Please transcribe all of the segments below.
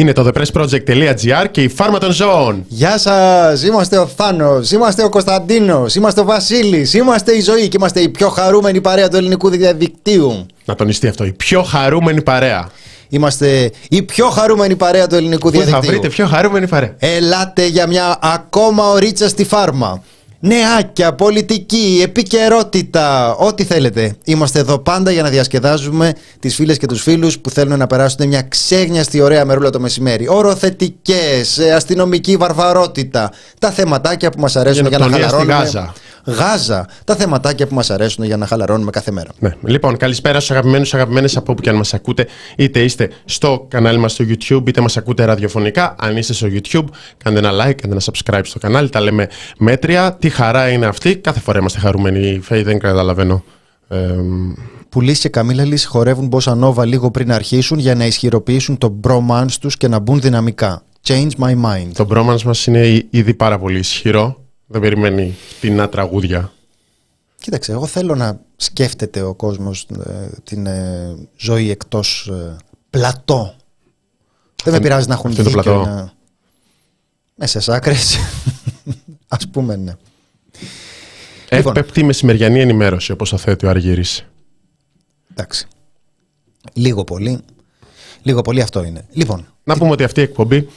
Είναι το thepressproject.gr και η φάρμα των ζώων. Γεια σας! Είμαστε ο Θάνος, είμαστε ο Κωνσταντίνος, είμαστε ο Βασίλης, είμαστε η ζωή και είμαστε η πιο χαρούμενη παρέα του ελληνικού διαδικτύου. Να τονιστεί αυτό, η πιο χαρούμενη παρέα. Είμαστε η πιο χαρούμενη παρέα του ελληνικού Πού διαδικτύου. θα βρείτε πιο χαρούμενη παρέα; Ελάτε για μια ακόμα ωρίτσα στη φάρμα. Νεάκια, πολιτική, επικαιρότητα, ό,τι θέλετε. Είμαστε εδώ πάντα για να διασκεδάζουμε τις φίλες και τους φίλους που θέλουν να περάσουν μια ξέγνιαστη ωραία μερούλα το μεσημέρι. Οροθετικές, ε, αστυνομική βαρβαρότητα, τα θεματάκια που μας αρέσουν για να Γενοκτονία στη χαλαρώνουμε. Γάζα. Γάζα, τα θεματάκια που μας αρέσουν για να χαλαρώνουμε κάθε μέρα. Ναι. Λοιπόν, καλησπέρα στους αγαπημένους αγαπημένες από όπου και αν μας ακούτε. Είτε είστε στο κανάλι μας στο YouTube, είτε μας ακούτε ραδιοφωνικά. Αν είστε στο YouTube, κάντε ένα like, κάντε ένα subscribe στο κανάλι. Τα λέμε μέτρια. Τι χαρά είναι αυτή. Κάθε φορά είμαστε χαρούμενοι. Φέη, δεν καταλαβαίνω. Ε, Πουλής και Καμίλα Λύση χορεύουν Bossa Nova λίγο πριν αρχίσουν για να ισχυροποιήσουν το bromance τους και να μπουν δυναμικά. Change my mind. το bromance μας είναι εί- ήδη πάρα πολύ ισχυρό. Δεν περιμένει πεινά τραγούδια. Κοίταξε, εγώ θέλω να σκέφτεται ο κόσμος ε, την ε, ζωή εκτός ε, πλατό. Δεν με πειράζει να έχουν αυτό είναι το δίκιο. πλατό. Να... Μέσες άκρες. Ας πούμε, ναι. Λοιπόν. Εύπεπτη μεσημεριανή ενημέρωση, όπως θα θέτει ο Αργύρης. Εντάξει. Λίγο πολύ. Λίγο πολύ αυτό είναι. Λοιπόν, Να πούμε ότι αυτή η εκπομπή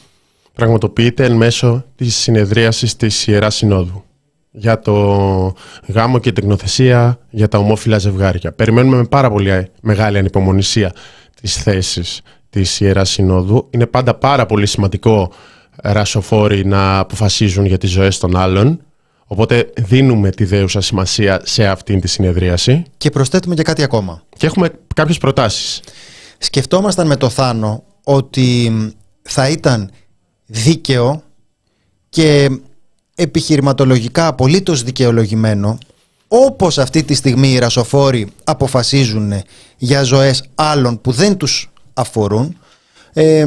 πραγματοποιείται εν μέσω της συνεδρίασης της Ιεράς Συνόδου για το γάμο και την τεκνοθεσία για τα ομόφυλα ζευγάρια. Περιμένουμε με πάρα πολύ μεγάλη ανυπομονησία τις θέσεις της Ιεράς Συνόδου. Είναι πάντα πάρα πολύ σημαντικό ρασοφόροι να αποφασίζουν για τις ζωές των άλλων. Οπότε δίνουμε τη δέουσα σημασία σε αυτήν τη συνεδρίαση και προσθέτουμε και κάτι ακόμα. και έχουμε κάποιες προτάσεις. Σκεφτόμασταν με το Θάνο ότι θα ήταν δίκαιο και επιχειρηματολογικά απολύτως δικαιολογημένο όπως αυτή τη στιγμή οι ρασοφόροι αποφασίζουν για ζωές άλλων που δεν τους αφορούν ε,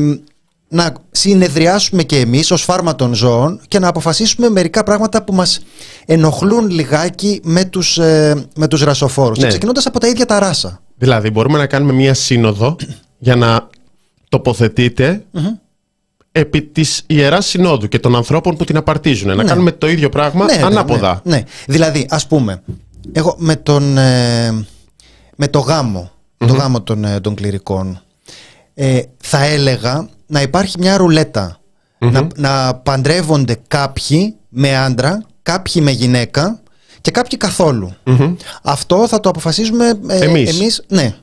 να συνεδριάσουμε και εμείς ως φάρμα των ζώων και να αποφασίσουμε μερικά πράγματα που μας ενοχλούν λιγάκι με τους, ε, με τους ρασοφόρους. Ναι. Ξεκινώντας από τα ίδια τα ράσα. Δηλαδή, μπορούμε να κάνουμε μία σύνοδο για να τοποθετείτε επί της Ιεράς Συνόδου και των ανθρώπων που την απαρτίζουν. Να κάνουμε το ίδιο πράγμα Ναι, ναι, ανάποδα. Ναι, ναι. Δηλαδή, ας πούμε, εγώ με, τον, ε, με το γάμο, το γάμο των, ε, των κληρικών, ε, θα έλεγα να υπάρχει μια ρουλετα Να, να παντρεύονται κάποιοι με άντρα, κάποιοι με γυναίκα και κάποιοι καθόλου. Αυτό θα το αποφασίζουμε ε, Εμείς. εμείς ναι.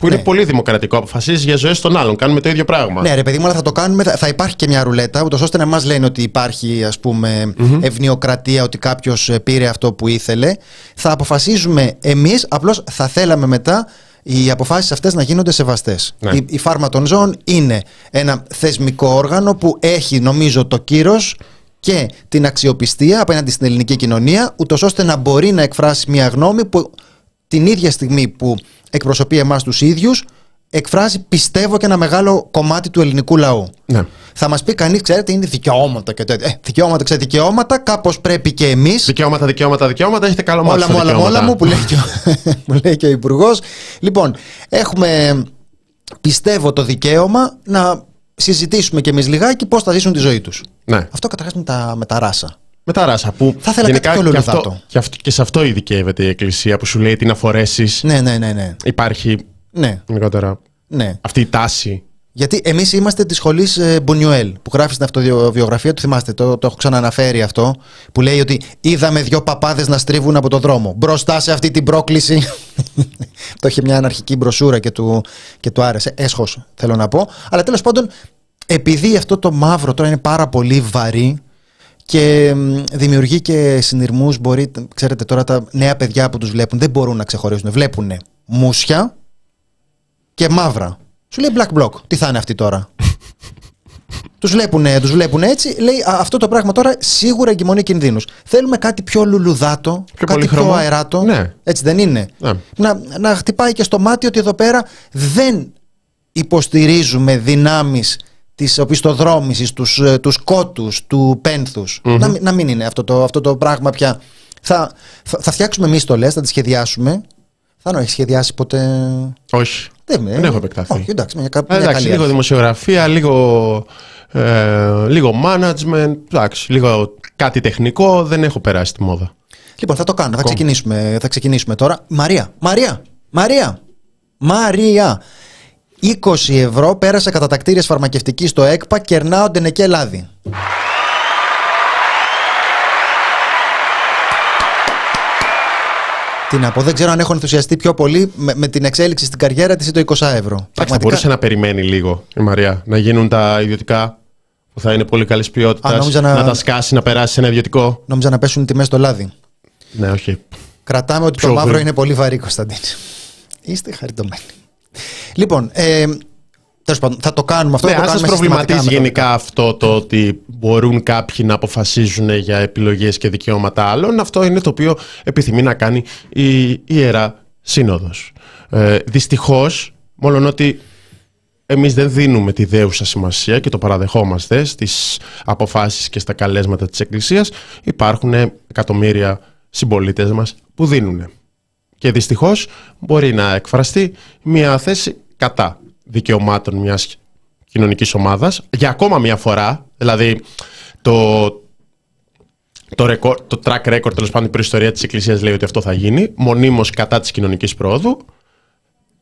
Που είναι Ναι. πολύ δημοκρατικό. Αποφασίζεις για ζωές των άλλων. Κάνουμε το ίδιο πράγμα. Ναι, ρε παιδί μου, αλλά θα το κάνουμε. Θα, θα υπάρχει και μια ρουλέτα, ούτως ώστε να μας λένε ότι υπάρχει ας πούμε ευνοιοκρατία, ότι κάποιος πήρε αυτό που ήθελε. Θα αποφασίζουμε εμείς, απλώς θα θέλαμε μετά οι αποφάσεις αυτές να γίνονται σεβαστές. Ναι. Η, η φάρμα των ζώων είναι ένα θεσμικό όργανο που έχει, νομίζω, το κύρος και την αξιοπιστία απέναντι στην ελληνική κοινωνία, ούτως ώστε να μπορεί να εκφράσει μια γνώμη που την ίδια στιγμή που εκπροσωπεί εμάς τους ίδιους εκφράζει πιστεύω και ένα μεγάλο κομμάτι του ελληνικού λαού. Ναι. Θα μας πει κανείς, ξέρετε, είναι δικαιώματα και τέτοια. Ε, δικαιώματα, ξέρετε, δικαιώματα, κάπως πρέπει και εμείς Δικαιώματα, δικαιώματα, δικαιώματα. Έχετε καλό μάτι όλα στα μου, όλα μου, δικαιώματα. όλα μου που λέει και ο, που λέει και ο Υπουργός. Λοιπόν, έχουμε πιστεύω το δικαίωμα να συζητήσουμε κι εμείς λιγάκι πώς θα ζήσουν τη ζωή τους. Ναι. Αυτό καταρχάς με τα, με τα ράσα. Με τα ράσα που Θα ήθελα γενικά κάτι πιο και, αυτό, λουλουδάτο. και, αυτό, και σε αυτό ειδικεύεται η Εκκλησία που σου λέει τι να φορέσεις. Ναι, ναι, ναι, ναι. Υπάρχει Ναι, γενικότερα ναι. αυτή η τάση. Γιατί εμείς είμαστε της σχολής ε, Μπονιουέλ που γράφεις στην αυτοβιογραφία του. Θυμάστε, το, το έχω ξαναναφέρει αυτό. Που λέει ότι είδαμε δυο παπάδες να στρίβουν από το δρόμο. Μπροστά σε αυτή την πρόκληση. το είχε μια αναρχική μπροσούρα και του, και του άρεσε. Έσχος, θέλω να πω. Αλλά τέλος πάντων, επειδή αυτό το μαύρο τώρα είναι πάρα πολύ βαρύ και μ, δημιουργεί και συνειρμούς μπορεί, ξέρετε τώρα τα νέα παιδιά που τους βλέπουν δεν μπορούν να ξεχωρίσουν. Βλέπουν μουσια και μαύρα. Σου λέει black block. Τι θα είναι αυτή τώρα; τους, βλέπουν, τους βλέπουν έτσι. Λέει «Α, αυτό το πράγμα τώρα σίγουρα εγκυμονεί κινδύνους. Θέλουμε κάτι πιο λουλουδάτο, Πιο κάτι πιο πολύχρωμο. αεράτο. Ναι. Έτσι δεν είναι; Ναι. Να, να χτυπάει και στο μάτι ότι εδώ πέρα δεν υποστηρίζουμε δυνάμεις της οπισθοδρόμησης, τους, ε, τους κότους, του πένθους. Να, μην- να μην είναι αυτό το, αυτό το πράγμα πια. Θα, θα, θα φτιάξουμε εμείς το λες, θα τη σχεδιάσουμε. Θα έχεις σχεδιάσει ποτέ... Όχι. Δεν, με- Δεν έχω επεκταθεί. Όχι, εντάξει, μια, κα- Ε, μια Εντάξει, καλή λίγο αρχή. δημοσιογραφία, λίγο, ε, λίγο management, εντάξει, λίγο κάτι τεχνικό, δεν έχω περάσει τη μόδα. Λοιπόν, θα το κάνω. Θα Ακόμα. ξεκινήσουμε, θα ξεκινήσουμε τώρα. Μαρία, Μαρία, Μαρία, Μαρία. 20 ευρώ πέρασε κατά τακτήρια φαρμακευτικής στο ΕΚΠΑ, κερνάω ντενεκέ λάδι. Τι να πω, δεν ξέρω αν έχω ενθουσιαστεί πιο πολύ με, με την εξέλιξη στην καριέρα της ή το 20 ευρώ. Εντάξει, θα μπορούσε να περιμένει λίγο η Μαρία, να γίνουν τα ιδιωτικά που θα είναι πολύ καλής ποιότητας, Α, νόμιζα να... να- τα σκάσει, να περάσει σε ένα ιδιωτικό. Νόμιζα να πέσουν οι τιμές στο λάδι. Ναι, όχι. Κρατάμε ότι το Πιο μαύρο γρήγορα. είναι πολύ βαρύ, Κωνσταντίνε. Είστε χαριτωμένοι. Λοιπόν, ε, τέλος πάντων, θα το κάνουμε αυτό. Ναι, θα το αν σας κάνουμε συστηματικά προβληματίζει μεθοδικά. γενικά αυτό το ότι μπορούν κάποιοι να αποφασίζουν για επιλογές και δικαιώματα άλλων, αυτό είναι το οποίο επιθυμεί να κάνει η Ιερά Σύνοδος. Ε, δυστυχώς, μόλον ότι εμείς δεν δίνουμε τη δέουσα σημασία και το παραδεχόμαστε στις αποφάσεις και στα καλέσματα της Εκκλησίας, υπάρχουν εκατομμύρια συμπολίτες μας που δίνουν. Και δυστυχώς μπορεί να εκφραστεί μια θέση κατά δικαιωμάτων μιας κοινωνικής ομάδας για ακόμα μια φορά, δηλαδή το, το, ρεκόρ, το track record, τέλος πάντων η προϊστορία της Εκκλησίας λέει ότι αυτό θα γίνει, μονίμως κατά της κοινωνικής πρόοδου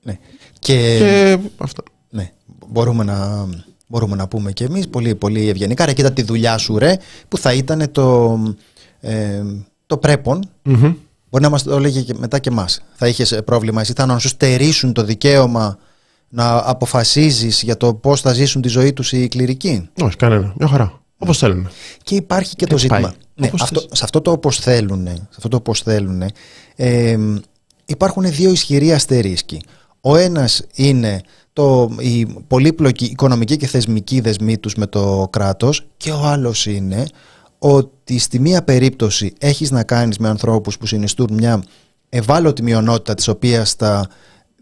Ναι. Και, και αυτό. ναι, μπορούμε να, μπορούμε να πούμε και εμείς πολύ, πολύ ευγενικά. Ρε, κοίτα τη δουλειά σου, ρε, που θα ήταν το, ε, το πρέπον. Μμμ. Μπορεί να μας το έλεγε και μετά και εμάς. Θα είχες πρόβλημα εσύ, θα να σου στερήσουν το δικαίωμα να αποφασίζεις για το πώς θα ζήσουν τη ζωή τους οι κληρικοί; Όχι, κανένα. Μια χαρά. Όπως θέλουν. Και υπάρχει και το Έτσι ζήτημα. πάει. Ναι, Όπως αυτό, θες. σε αυτό το όπως θέλουν, σε αυτό το όπως θέλουν ε, υπάρχουν δύο ισχυροί αστερίσκοι. Ο ένας είναι το, η πολύπλοκη οικονομική και θεσμική δεσμή τους με το κράτος και ο άλλος είναι ότι στη μία περίπτωση έχεις να κάνεις με ανθρώπους που συνιστούν μια ευάλωτη μειονότητα της οποίας τα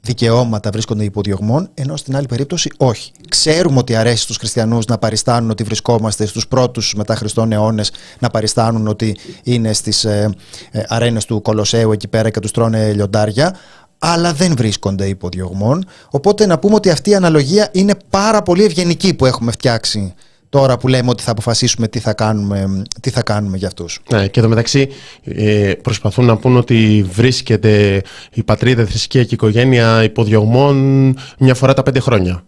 δικαιώματα βρίσκονται υποδιωγμών, ενώ στην άλλη περίπτωση όχι. Ξέρουμε ότι αρέσει στους χριστιανούς να παριστάνουν ότι βρισκόμαστε στους πρώτους μετά Χριστόν αιώνες, να παριστάνουν ότι είναι στις ε, ε, αρένες του Κολοσσέου εκεί πέρα και τους τρώνε λιοντάρια, αλλά δεν βρίσκονται υποδιωγμών. Οπότε να πούμε ότι αυτή η αναλογία είναι πάρα πολύ ευγενική που έχουμε φτιάξει τώρα που λέμε ότι θα αποφασίσουμε τι θα κάνουμε, τι θα κάνουμε για αυτούς. Ναι, και εδώ μεταξύ ε, προσπαθούν να πούν ότι βρίσκεται η πατρίδα, η θρησκεία και η οικογένεια υποδιωγμών μια φορά τα πέντε χρόνια.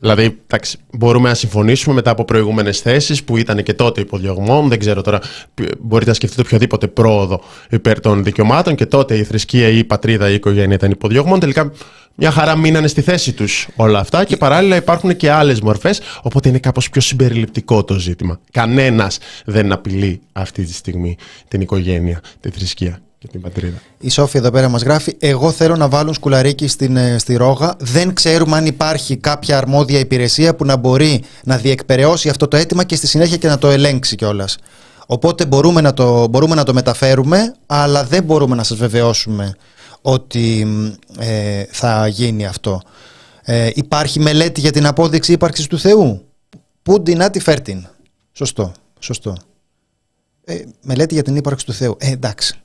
Δηλαδή, εντάξει, μπορούμε να συμφωνήσουμε μετά από προηγούμενες θέσεις που ήταν και τότε υποδιωγμών. Δεν ξέρω τώρα, π- μπορείτε να σκεφτείτε οποιοδήποτε πρόοδο υπέρ των δικαιωμάτων και τότε η θρησκεία ή η πατρίδα ή η οικογένεια ήταν υποδιωγμών. Τελικά, μια χαρά μείνανε στη θέση τους όλα αυτά και παράλληλα υπάρχουν και άλλες μορφές. Οπότε είναι κάπως πιο συμπεριληπτικό το ζήτημα. Κανένας δεν απειλεί αυτή τη στιγμή την οικογένεια, τη θρησκεία και την πατρίδα. Η Σόφη εδώ πέρα μας γράφει Εγώ θέλω να βάλουν σκουλαρίκι στην, ε, στη ρόγα. Δεν ξέρουμε αν υπάρχει κάποια αρμόδια υπηρεσία Που να μπορεί να διεκπαιρεώσει αυτό το αίτημα Και στη συνέχεια και να το ελέγξει κιόλας. Οπότε μπορούμε να, το, μπορούμε να το μεταφέρουμε Αλλά δεν μπορούμε να σας βεβαιώσουμε Ότι μ, ε, θα γίνει αυτό. Ε, Υπάρχει μελέτη για την απόδειξη ύπαρξης του Θεού; Πούντι να τη φέρτην Σωστό, σωστό. Ε, Μελέτη για την ύπαρξη του Θεού. Ε, εντάξει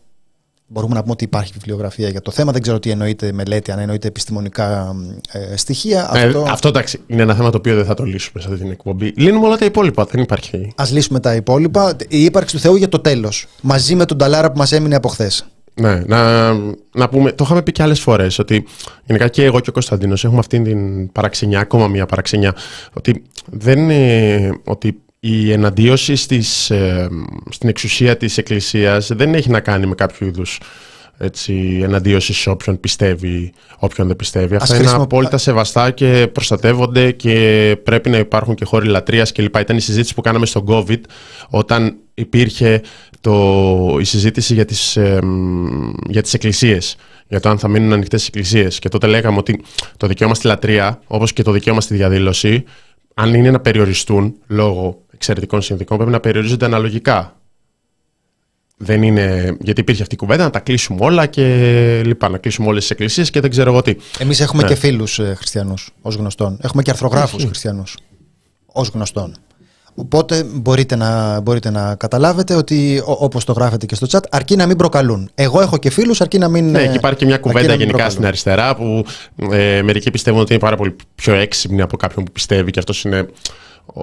Μπορούμε να πούμε ότι υπάρχει βιβλιογραφία για το θέμα. Δεν ξέρω τι εννοείται μελέτη, αν εννοείται επιστημονικά ε, στοιχεία. Ε, Αυτό... αυτό εντάξει, είναι ένα θέμα το οποίο δεν θα το λύσουμε σε αυτή την εκπομπή. Λύνουμε όλα τα υπόλοιπα. Δεν υπάρχει. Ας λύσουμε τα υπόλοιπα. Η ύπαρξη του Θεού για το τέλος. Μαζί με τον ταλάρα που μας έμεινε από χθες. Ναι, να, να πούμε, το είχαμε πει και άλλες φορές ότι γενικά και εγώ και ο Κωνσταντίνος έχουμε αυτή την παραξενιά, ακόμα μια παραξενιά, ότι δεν είναι, ότι η εναντίωση στις, ε, στην εξουσία της Εκκλησίας δεν έχει να κάνει με κάποιο είδους έτσι, εναντίωση σε όποιον πιστεύει, όποιον δεν πιστεύει. Αυτά είναι χρησιμο- απόλυτα σεβαστά και προστατεύονται και πρέπει να υπάρχουν και χώροι λατρείας κλπ. Ήταν η συζήτηση που κάναμε στον COVID όταν υπήρχε το, η συζήτηση για τις, ε, μ, για τις εκκλησίες για το αν θα μείνουν ανοιχτές οι εκκλησίες. Και τότε λέγαμε ότι το δικαίωμα στη λατρεία, όπως και το δικαίωμα στη διαδήλωση, αν είναι να περιοριστούν λόγω εξαιρετικών συνθήκων, πρέπει να περιορίζονται αναλογικά. Δεν είναι. Γιατί υπήρχε αυτή η κουβέντα να τα κλείσουμε όλα και λοιπά. Να κλείσουμε όλες τις εκκλησίες και δεν ξέρω εγώ τι. Εμείς έχουμε Ναι. και φίλους ε, χριστιανούς, ως γνωστόν. Έχουμε και αρθρογράφους χριστιανούς, ως γνωστόν. Οπότε μπορείτε να, μπορείτε να καταλάβετε ότι όπως το γράφετε και στο chat, αρκεί να μην προκαλούν. Εγώ έχω και φίλους, αρκεί να μην. Ναι, και υπάρχει και μια κουβέντα γενικά στην αριστερά που ε, μερικοί πιστεύουν ότι είναι πάρα πολύ πιο έξυπνοι από κάποιον που πιστεύει και αυτός είναι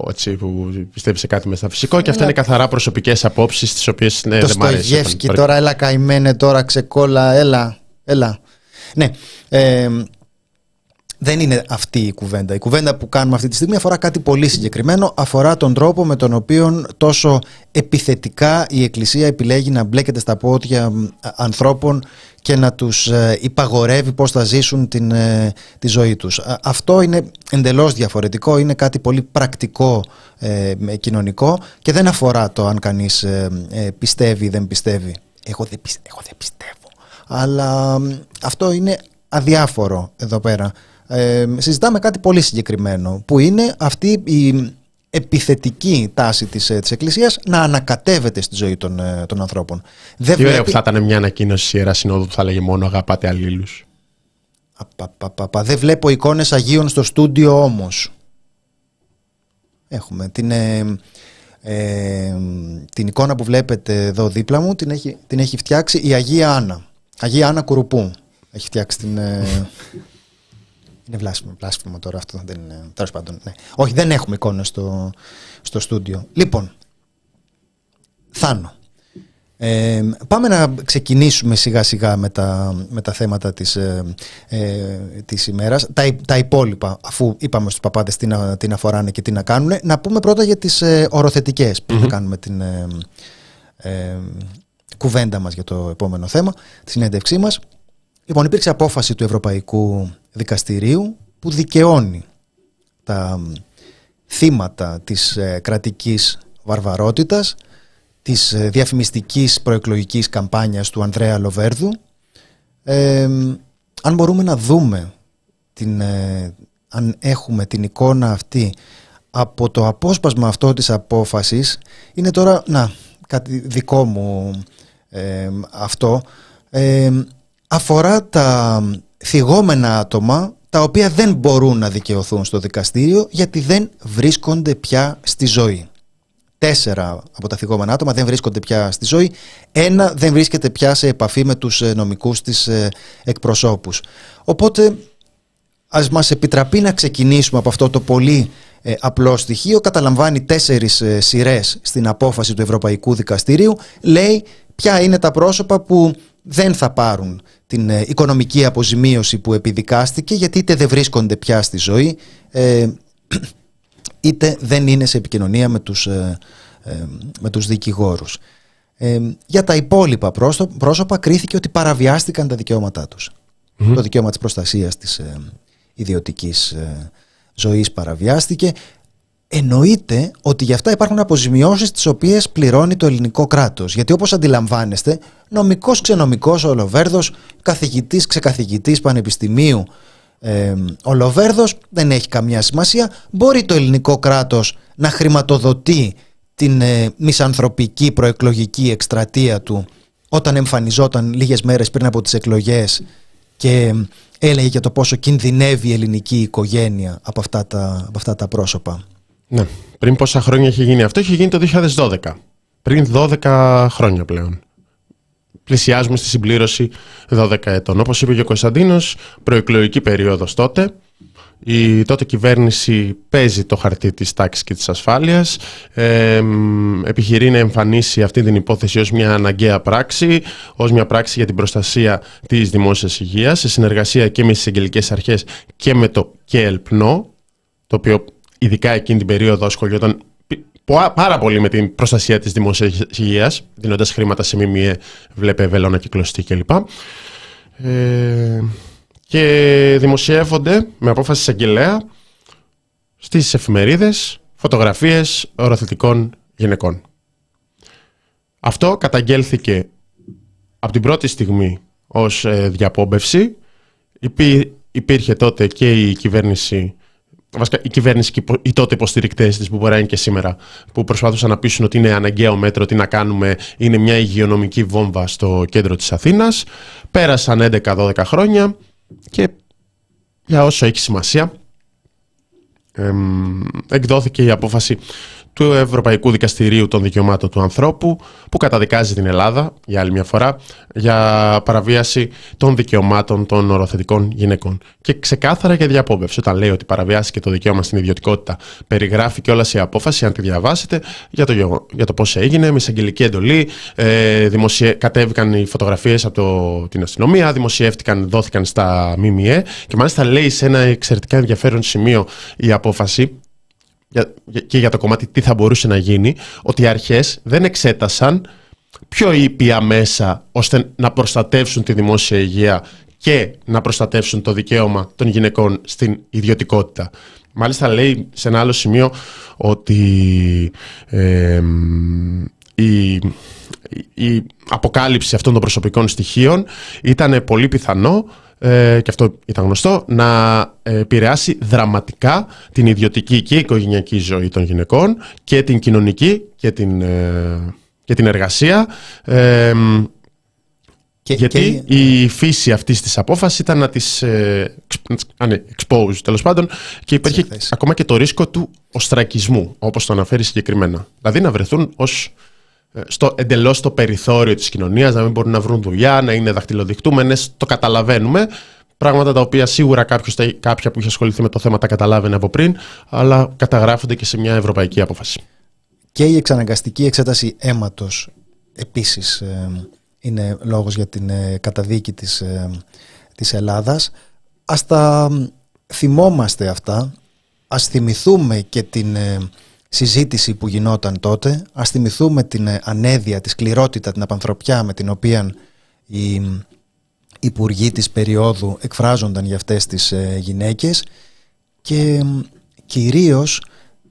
έτσι, που πιστεύει σε κάτι μεταφυσικό και αυτά είναι καθαρά προσωπικές απόψεις τις οποίες ναι, δεν μ' αρέσει. Το τώρα, έλα καημένε, τώρα ξεκόλα, έλα, έλα. Ναι. Ε, δεν είναι αυτή η κουβέντα. Η κουβέντα που κάνουμε αυτή τη στιγμή αφορά κάτι πολύ συγκεκριμένο. Αφορά τον τρόπο με τον οποίο τόσο επιθετικά η Εκκλησία επιλέγει να μπλέκεται στα πόδια ανθρώπων και να τους ε, υπαγορεύει πώς θα ζήσουν την, ε, τη ζωή τους. Αυτό είναι εντελώς διαφορετικό, είναι κάτι πολύ πρακτικό ε, κοινωνικό και δεν αφορά το αν κανείς ε, πιστεύει ή δεν πιστεύει. Εγώ δεν, εγώ δεν πιστεύω. Αλλά αυτό είναι αδιάφορο εδώ πέρα. Ε, συζητάμε κάτι πολύ συγκεκριμένο που είναι αυτή η επιθετική τάση της, ε, της Εκκλησίας να ανακατεύεται στη ζωή των, ε, των ανθρώπων. Δεν Τι βλέπει... που θα ήταν μια ανακοίνωση Ιεράς Συνόδου που θα λέγε μόνο αγαπάτε αλλήλους. Απα, Δεν βλέπω εικόνες Αγίων στο στούντιο όμως. Έχουμε την, ε, την εικόνα που βλέπετε εδώ δίπλα μου την έχει, την έχει φτιάξει η Αγία Άννα. Αγία Άννα Κουρουπού. Έχει φτιάξει την, είναι βλάσιμο, βλάσιμο τώρα αυτό. Δεν είναι, τέλος πάντων, ναι. Όχι, δεν έχουμε εικόνα στο, στο στούντιο. Λοιπόν, Θάνο. Ε, πάμε να ξεκινήσουμε σιγά σιγά με τα, με τα θέματα της, ε, ε της ημέρας τα, τα υπόλοιπα αφού είπαμε στους παπάτες τι να, τι να φοράνε και τι να κάνουν να πούμε πρώτα για τις ε, οροθετικές πριν να κάνουμε την ε, ε, κουβέντα μας για το επόμενο θέμα τη συνέντευξή μας λοιπόν υπήρξε απόφαση του Ευρωπαϊκού δικαστηρίου που δικαιώνει τα θύματα της ε, κρατικής βαρβαρότητας, της ε, διαφημιστικής προεκλογικής καμπάνιας του Ανδρέα Λοβέρδου. Ε, αν μπορούμε να δούμε, την, αν έχουμε την εικόνα αυτή από το απόσπασμα αυτό της απόφασης, είναι τώρα, να, κάτι δικό μου αυτό, αφορά τα θυγόμενα άτομα τα οποία δεν μπορούν να δικαιωθούν στο δικαστήριο γιατί δεν βρίσκονται πια στη ζωή. Τέσσερα από τα θυγόμενα άτομα δεν βρίσκονται πια στη ζωή. Ένα δεν βρίσκεται πια σε επαφή με τους ε, νομικούς της ε, εκπροσώπους. Οπότε ας μας επιτραπεί να ξεκινήσουμε από αυτό το πολύ ε, απλό στοιχείο. Καταλαμβάνει τέσσερις σειρές στην απόφαση του Ευρωπαϊκού Δικαστηρίου. Λέει ποια είναι τα πρόσωπα που δεν θα πάρουν την ε, οικονομική αποζημίωση που επιδικάστηκε γιατί είτε δεν βρίσκονται πια στη ζωή ε, είτε δεν είναι σε επικοινωνία με τους, ε, με τους δικηγόρους. για τα υπόλοιπα πρόσωπα κρίθηκε ότι παραβιάστηκαν τα δικαιώματά τους. Το δικαίωμα της προστασίας της ιδιωτικής ζωής παραβιάστηκε εννοείται ότι γι' αυτά υπάρχουν αποζημιώσεις τις οποίες πληρώνει το ελληνικό κράτος. Γιατί όπως αντιλαμβάνεστε, νομικός ξενομικός ο Λοβέρδο, καθηγητής ξεκαθηγητής πανεπιστημίου, ε, ο Λοβέρδο δεν έχει καμία σημασία. Μπορεί το ελληνικό κράτος να χρηματοδοτεί την ε, μισανθρωπική προεκλογική εκστρατεία του όταν εμφανιζόταν λίγες μέρες πριν από τις εκλογές και έλεγε για το πόσο κινδυνεύει η ελληνική οικογένεια από αυτά τα, από αυτά τα πρόσωπα. Ναι. Πριν πόσα χρόνια έχει γίνει αυτό, έχει γίνει το 2012. Πριν 12 χρόνια πλέον. Πλησιάζουμε στη συμπλήρωση 12 ετών. Όπως είπε και ο Κωνσταντίνος, προεκλογική περίοδος τότε. Η τότε κυβέρνηση παίζει το χαρτί της τάξης και της ασφάλειας, ε, επιχειρεί να εμφανίσει αυτή την υπόθεση ως μια αναγκαία πράξη, ως μια πράξη για την προστασία της δημόσιας υγείας, σε συνεργασία και με τις εγγελικές αρχές και με το ΚΕΛΠΝΟ, το οποίο ειδικά εκείνη την περίοδο ασχολιόταν πάρα πολύ με την προστασία της δημοσίας υγείας, δίνοντας χρήματα σε ΜΜΕ, βλέπε βελόνα κυκλωστή κλπ. Ε, και δημοσιεύονται με απόφαση εισαγγελέα στις εφημερίδες φωτογραφίες οροθετικών γυναικών. Αυτό καταγγέλθηκε από την πρώτη στιγμή ως ε, διαπόμπευση. υπήρχε τότε και η κυβέρνηση βασικά η κυβέρνηση και οι τότε υποστηρικτές της, που μπορεί να είναι και σήμερα, που προσπάθησαν να πείσουν ότι είναι αναγκαίο μέτρο, τι να κάνουμε, είναι μια υγειονομική βόμβα στο κέντρο της Αθήνας. Πέρασαν 11-12 χρόνια και για όσο έχει σημασία, εκδόθηκε η απόφαση του Ευρωπαϊκού Δικαστηρίου των Δικαιωμάτων του Ανθρώπου που καταδικάζει την Ελλάδα για άλλη μια φορά για παραβίαση των δικαιωμάτων των οροθετικών γυναικών. Και ξεκάθαρα για διαπόβευση. Όταν λέει ότι παραβιάσει και το δικαίωμα στην ιδιωτικότητα, περιγράφει και όλα η απόφαση, αν τη διαβάσετε, για το, για το πώς έγινε, με εισαγγελική εντολή. Ε, δημοσιε... Κατέβηκαν οι φωτογραφίες από το... την αστυνομία, δημοσιεύτηκαν, δόθηκαν στα ΜΜΕ και μάλιστα λέει σε ένα εξαιρετικά ενδιαφέρον σημείο η απόφαση και για το κομμάτι τι θα μπορούσε να γίνει, ότι οι αρχές δεν εξέτασαν πιο ήπια μέσα ώστε να προστατεύσουν τη δημόσια υγεία και να προστατεύσουν το δικαίωμα των γυναικών στην ιδιωτικότητα. Μάλιστα λέει σε ένα άλλο σημείο ότι η, η αποκάλυψη αυτών των προσωπικών στοιχείων ήταν πολύ πιθανό ε, και αυτό ήταν γνωστό, να επηρεάσει δραματικά την ιδιωτική και οικογενειακή ζωή των γυναικών και την κοινωνική και την, ε, και την εργασία. Ε, και, γιατί η φύση αυτής της απόφασης ήταν να τις ε, expose τέλος πάντων και υπήρχε ακόμα και το ρίσκο του οστρακισμού, όπως το αναφέρει συγκεκριμένα. Δηλαδή να βρεθούν ως ε, στο εντελώς στο περιθώριο της κοινωνίας, να μην μπορούν να βρουν δουλειά, να είναι δαχτυλοδεικτούμενες, το καταλαβαίνουμε. Πράγματα τα οποία σίγουρα κάποιος, κάποια που είχε ασχοληθεί με το θέμα τα καταλάβαινε από πριν, αλλά καταγράφονται και σε μια ευρωπαϊκή απόφαση. Και η εξαναγκαστική εξέταση αίματος επίσης ε, είναι λόγος για την ε, καταδίκη της, της Ελλάδας. Ας τα θυμόμαστε αυτά, ας θυμηθούμε και την συζήτηση που γινόταν τότε. Ας θυμηθούμε την ε, ανέδεια, τη σκληρότητα, την απανθρωπιά με την οποία οι υπουργοί της περίοδου εκφράζονταν για αυτές τις ε, γυναίκες και κυρίως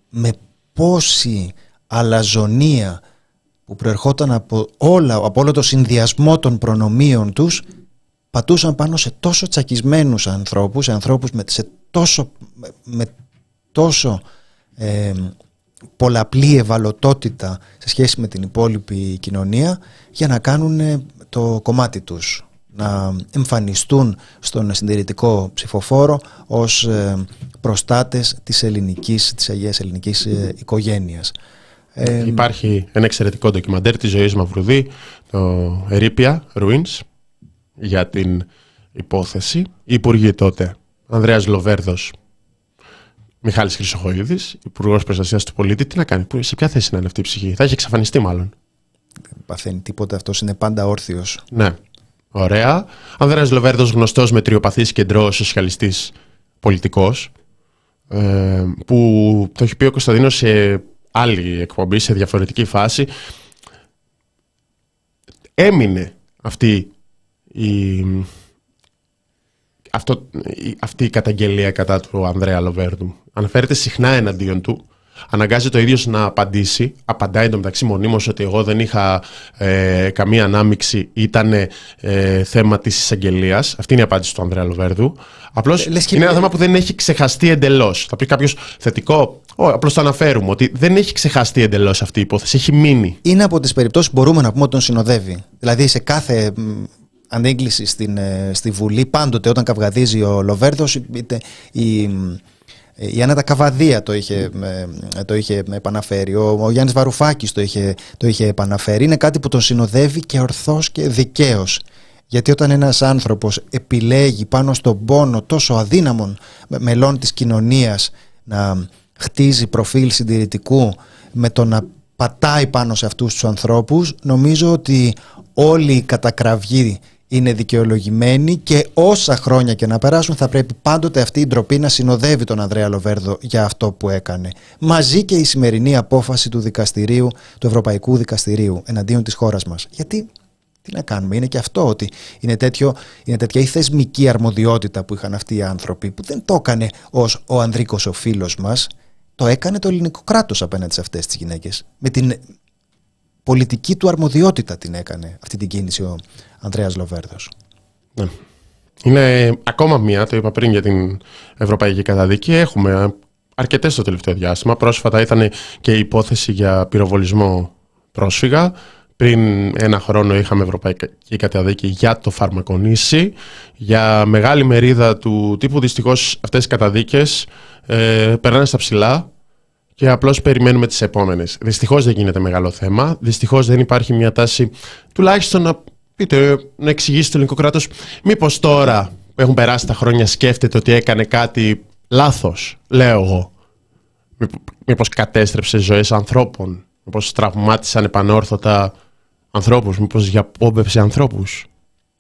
με πόση αλαζονία που προερχόταν από, όλα, από όλο το συνδυασμό των προνομίων τους πατούσαν πάνω σε τόσο τσακισμένους ανθρώπους, σε ανθρώπους με, σε τόσο, με τόσο ε, πολλαπλή ευαλωτότητα σε σχέση με την υπόλοιπη κοινωνία για να κάνουν το κομμάτι τους να εμφανιστούν στον συντηρητικό ψηφοφόρο ως ε, προστάτες της ελληνικής, της Αγίας Ελληνικής ε, οικογένειας. Ε, Υπάρχει ένα εξαιρετικό ντοκιμαντέρ της ζωής Μαυρουδή, το Ερήπια, Ruins, για την υπόθεση. Οι υπουργοί τότε, Ανδρέας Λοβέρδος Μιχάλης Χρυσοχοίδης, Υπουργός Προστασίας του Πολίτη, τι να κάνει, σε ποια θέση να είναι αυτή η ψυχή; Θα έχει εξαφανιστεί μάλλον. Δεν παθαίνει τίποτα, αυτός είναι πάντα όρθιος. Ναι. Ωραία. Ανδρέας Λοβέρδος, γνωστός με τριοπαθή κεντρό σοσιαλιστής πολιτικός, ε, που το έχει πει ο Κωνσταντίνος σε άλλη εκπομπή, σε διαφορετική φάση. Έμεινε αυτή η αυτό, αυτή η καταγγελία κατά του Ανδρέα Λοβέρδου αναφέρεται συχνά εναντίον του. Αναγκάζει το ίδιος να απαντήσει. Απαντάει εντωμεταξύ μονίμως ότι εγώ δεν είχα ε, καμία ανάμειξη, ήταν ε, θέμα της εισαγγελίας. Αυτή είναι η απάντηση του Ανδρέα Λοβέρδου. Απλώς ε, είναι ένα θέμα που δεν έχει ξεχαστεί εντελώς. Θα πει κάποιος θετικό. Απλώς το αναφέρουμε ότι δεν έχει ξεχαστεί εντελώς αυτή η υπόθεση. Έχει μείνει. Είναι από τις περιπτώσεις που μπορούμε να πούμε ότι τον συνοδεύει. Δηλαδή σε κάθε ανήγκληση στην, ε, στη Βουλή πάντοτε όταν καυγαδίζει ο Λοβέρδος η, η Άννα Καβαδία το είχε, ε, το είχε επαναφέρει, ο, ο Γιάννης Βαρουφάκης το είχε, το είχε επαναφέρει. Είναι κάτι που τον συνοδεύει και ορθώς και δικαίως. Γιατί όταν ένας άνθρωπος επιλέγει πάνω στον πόνο τόσο αδύναμων μελών της κοινωνίας να χτίζει προφίλ συντηρητικού με το να πατάει πάνω σε αυτούς τους ανθρώπους, νομίζω ότι όλη η κατακραυγή είναι δικαιολογημένη και όσα χρόνια και να περάσουν θα πρέπει πάντοτε αυτή η ντροπή να συνοδεύει τον Ανδρέα Λοβέρδο για αυτό που έκανε. Μαζί και η σημερινή απόφαση του δικαστηρίου, του Ευρωπαϊκού Δικαστηρίου εναντίον της χώρας μας. Γιατί τι να κάνουμε, είναι και αυτό ότι είναι, τέτοιο, είναι τέτοια η θεσμική αρμοδιότητα που είχαν αυτοί οι άνθρωποι που δεν το έκανε ως ο Ανδρίκος ο φίλος μας, το έκανε το ελληνικό κράτος απέναντι σε αυτές τις γυναίκες. Με την πολιτική του αρμοδιότητα την έκανε αυτή την κίνηση ο Ανδρέας Λοβέρδος. Ναι. Είναι ακόμα μία, το είπα πριν για την Ευρωπαϊκή Καταδίκη. Έχουμε αρκετές στο τελευταίο διάστημα. Πρόσφατα ήταν και η υπόθεση για πυροβολισμό πρόσφυγα. Πριν ένα χρόνο είχαμε Ευρωπαϊκή Καταδίκη για το φαρμακονήσι. Για μεγάλη μερίδα του τύπου δυστυχώς αυτές οι καταδίκες ε, περνάνε στα ψηλά και απλώς περιμένουμε τις επόμενες. Δυστυχώς δεν γίνεται μεγάλο θέμα. Δυστυχώς δεν υπάρχει μια τάση τουλάχιστον να πείτε, να εξηγήσει το ελληνικό κράτος μήπως τώρα που έχουν περάσει τα χρόνια σκέφτεται ότι έκανε κάτι λάθος, λέω εγώ. Μήπως κατέστρεψε ζωές ανθρώπων, μήπως τραυμάτισαν επανόρθωτα ανθρώπους, μήπως διαπόμπευσε ανθρώπους.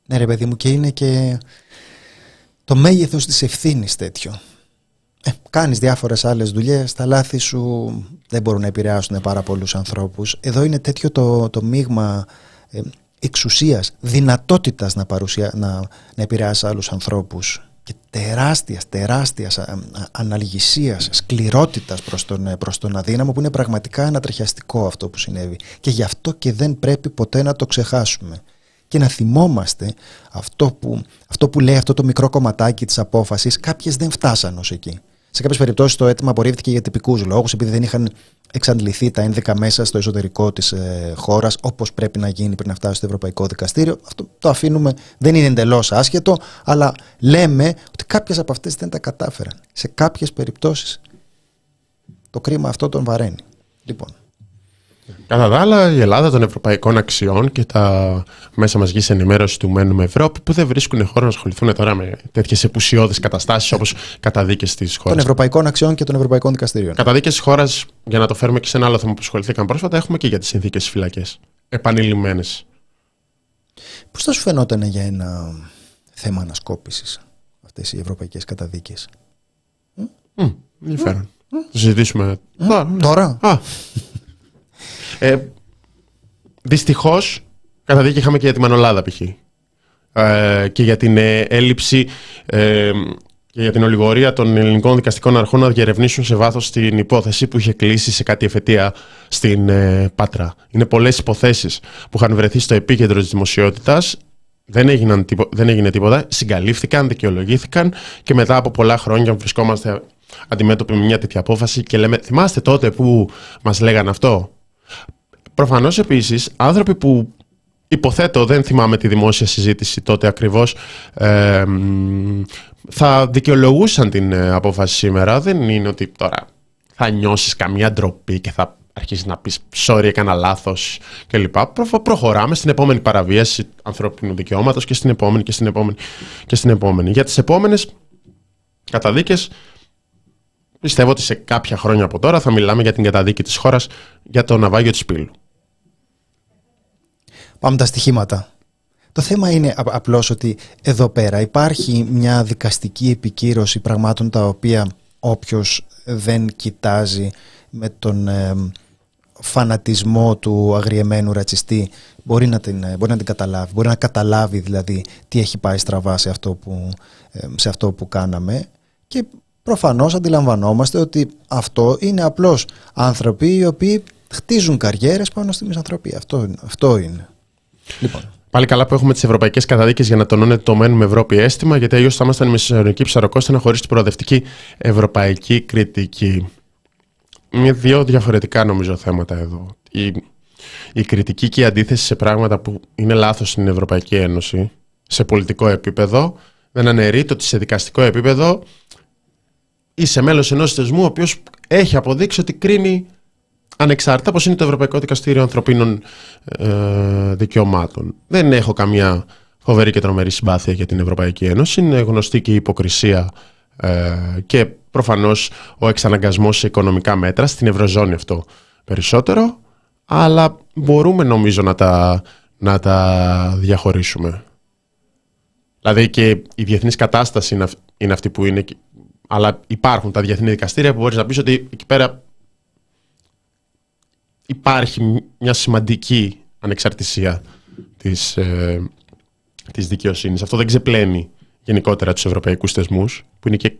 Ναι ρε παιδί μου και είναι και το μέγεθος της ευθύνης τέτοιο. Ε, κάνεις διάφορες άλλες δουλειές, τα λάθη σου δεν μπορούν να επηρεάσουν πάρα πολλούς ανθρώπους. Εδώ είναι τέτοιο το, το μείγμα ε, εξουσίας, δυνατότητας να, παρουσια, να, να επηρεάσει άλλους ανθρώπους και τεράστιας, τεράστιας αναλγησίας, σκληρότητας προς τον, προς τον αδύναμο που είναι πραγματικά ανατριχιαστικό αυτό που συνέβη. Και γι' αυτό και δεν πρέπει ποτέ να το ξεχάσουμε και να θυμόμαστε αυτό που, αυτό που λέει αυτό το μικρό κομματάκι της απόφασης κάποιες δεν φτάσαν ως εκεί. Σε κάποιες περιπτώσεις το αίτημα απορρίφθηκε για τυπικούς λόγους, επειδή δεν είχαν εξαντληθεί τα ένδικα μέσα στο εσωτερικό της ε, χώρας, όπως πρέπει να γίνει πριν να φτάσει στο Ευρωπαϊκό Δικαστήριο. Αυτό το αφήνουμε, δεν είναι εντελώς άσχετο, αλλά λέμε ότι κάποιες από αυτές δεν τα κατάφεραν. Σε κάποιες περιπτώσεις το κρίμα αυτό τον βαραίνει. Λοιπόν, Κατά τα άλλα, η Ελλάδα των ευρωπαϊκών αξιών και τα μέσα μαζική ενημέρωση του Μένουμε Ευρώπη που δεν βρίσκουν χώρο να ασχοληθούν τώρα με τέτοιε επουσιώδει καταστάσει όπω καταδίκε τη χώρα. Των ευρωπαϊκών αξιών και των ευρωπαϊκών δικαστηρίων. Καταδίκε τη χώρα, για να το φέρουμε και σε ένα άλλο θέμα που ασχοληθήκαν πρόσφατα, έχουμε και για τι συνθήκε φυλακέ. Επανειλημμένε. Πώ θα σου φαινόταν για ένα θέμα ανασκόπηση αυτέ οι ευρωπαϊκέ καταδίκε. Ενδιαφέρον. Θα συζητήσουμε. Τώρα. Ε, Δυστυχώς, κατά δίκη είχαμε και για τη Μανολάδα π.χ. Ε, και για την ε, έλλειψη ε, και για την ολιγορία των ελληνικών δικαστικών αρχών να διερευνήσουν σε βάθος την υπόθεση που είχε κλείσει σε κάτι εφετεία στην ε, Πάτρα. Είναι πολλές υποθέσεις που είχαν βρεθεί στο επίκεντρο της δημοσιότητας δεν, έγιναν, δεν έγινε τίποτα, συγκαλύφθηκαν, δικαιολογήθηκαν και μετά από πολλά χρόνια βρισκόμαστε αντιμέτωποι με μια τέτοια απόφαση και λέμε θυμάστε τότε που μας λέγανε αυτό; Προφανώς επίσης άνθρωποι που υποθέτω δεν θυμάμαι τη δημόσια συζήτηση τότε ακριβώς θα δικαιολογούσαν την ε, απόφαση σήμερα. Δεν είναι ότι τώρα θα νιώσεις καμία ντροπή και θα αρχίσεις να πεις sorry έκανα λάθος κλπ. προχωράμε στην επόμενη παραβίαση ανθρώπινου δικαιώματος και στην επόμενη και στην επόμενη και στην επόμενη. Για τις επόμενες καταδίκες πιστεύω ότι σε κάποια χρόνια από τώρα θα μιλάμε για την καταδίκη της χώρας για το ναυάγιο της Πύλου. Πάμε τα στοιχήματα. Το θέμα είναι απλώς ότι εδώ πέρα υπάρχει μια δικαστική επικύρωση πραγμάτων τα οποία όποιος δεν κοιτάζει με τον φανατισμό του αγριεμένου ρατσιστή μπορεί να, την, ε, μπορεί να την καταλάβει. Μπορεί να καταλάβει δηλαδή τι έχει πάει στραβά σε αυτό που, σε αυτό που κάναμε και προφανώς αντιλαμβανόμαστε ότι αυτό είναι απλώς άνθρωποι οι οποίοι χτίζουν καριέρες πάνω στη μισανθρωπία. Αυτό, αυτό είναι. Λοιπόν. Πάλι καλά που έχουμε τις ευρωπαϊκές καταδίκες για να τονώνεται το μένουμε Ευρώπη αίσθημα, γιατί αλλιώς θα ήμασταν μεσαιωνική ψαροκόστανα χωρίς την προοδευτική ευρωπαϊκή κριτική. Είναι δύο διαφορετικά νομίζω θέματα εδώ. Η, η κριτική και η αντίθεση σε πράγματα που είναι λάθος στην Ευρωπαϊκή Ένωση, σε πολιτικό επίπεδο, δεν αναιρείται ότι σε δικαστικό επίπεδο είσαι μέλος ενός θεσμού ο οποίος έχει αποδείξει ότι κρίνει ανεξάρτητα όπως είναι το Ευρωπαϊκό Δικαστήριο Ανθρωπίνων ε, Δικαιωμάτων. Δεν έχω καμία φοβερή και τρομερή συμπάθεια για την Ευρωπαϊκή Ένωση. Είναι γνωστή και η υποκρισία ε, και προφανώς ο εξαναγκασμός σε οικονομικά μέτρα, στην Ευρωζώνη αυτό περισσότερο, αλλά μπορούμε νομίζω να τα, να τα διαχωρίσουμε. Δηλαδή και η διεθνής κατάσταση είναι, είναι αυτή που είναι, αλλά υπάρχουν τα διεθνή δικαστήρια που μπορείς να πεις ότι εκεί πέρα υπάρχει μια σημαντική ανεξαρτησία της, ε, της δικαιοσύνης. Αυτό δεν ξεπλένει γενικότερα τους ευρωπαϊκούς θεσμούς, που είναι και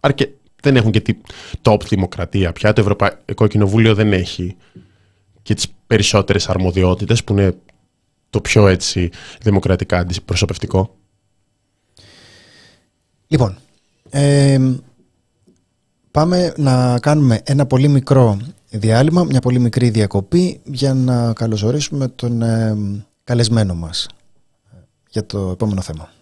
αρκε... δεν έχουν και τη top δημοκρατία πια. Το Ευρωπαϊκό Κοινοβούλιο δεν έχει και τις περισσότερες αρμοδιότητες, που είναι το πιο έτσι δημοκρατικά αντιπροσωπευτικό. Λοιπόν, ε, πάμε να κάνουμε ένα πολύ μικρό διάλειμμα, μια πολύ μικρή διακοπή για να καλωσορίσουμε τον ε, καλεσμένο μας για το επόμενο θέμα.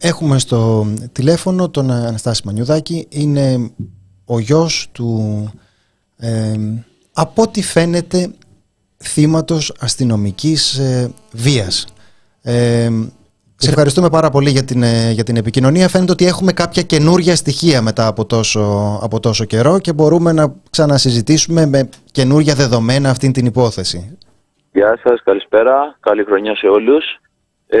Έχουμε στο τηλέφωνο τον Αναστάση Μανιουδάκη. Είναι ο γιος του, ε, από ό,τι φαίνεται, θύματος αστυνομικής ε, βίας. Ε, σε ευχαριστούμε πάρα πολύ για την, ε, για την επικοινωνία. Φαίνεται ότι έχουμε κάποια καινούργια στοιχεία μετά από τόσο, από τόσο καιρό και μπορούμε να ξανασυζητήσουμε με καινούργια δεδομένα αυτή την υπόθεση. Γεια σας, καλησπέρα. Καλή χρονιά σε όλους. Ε,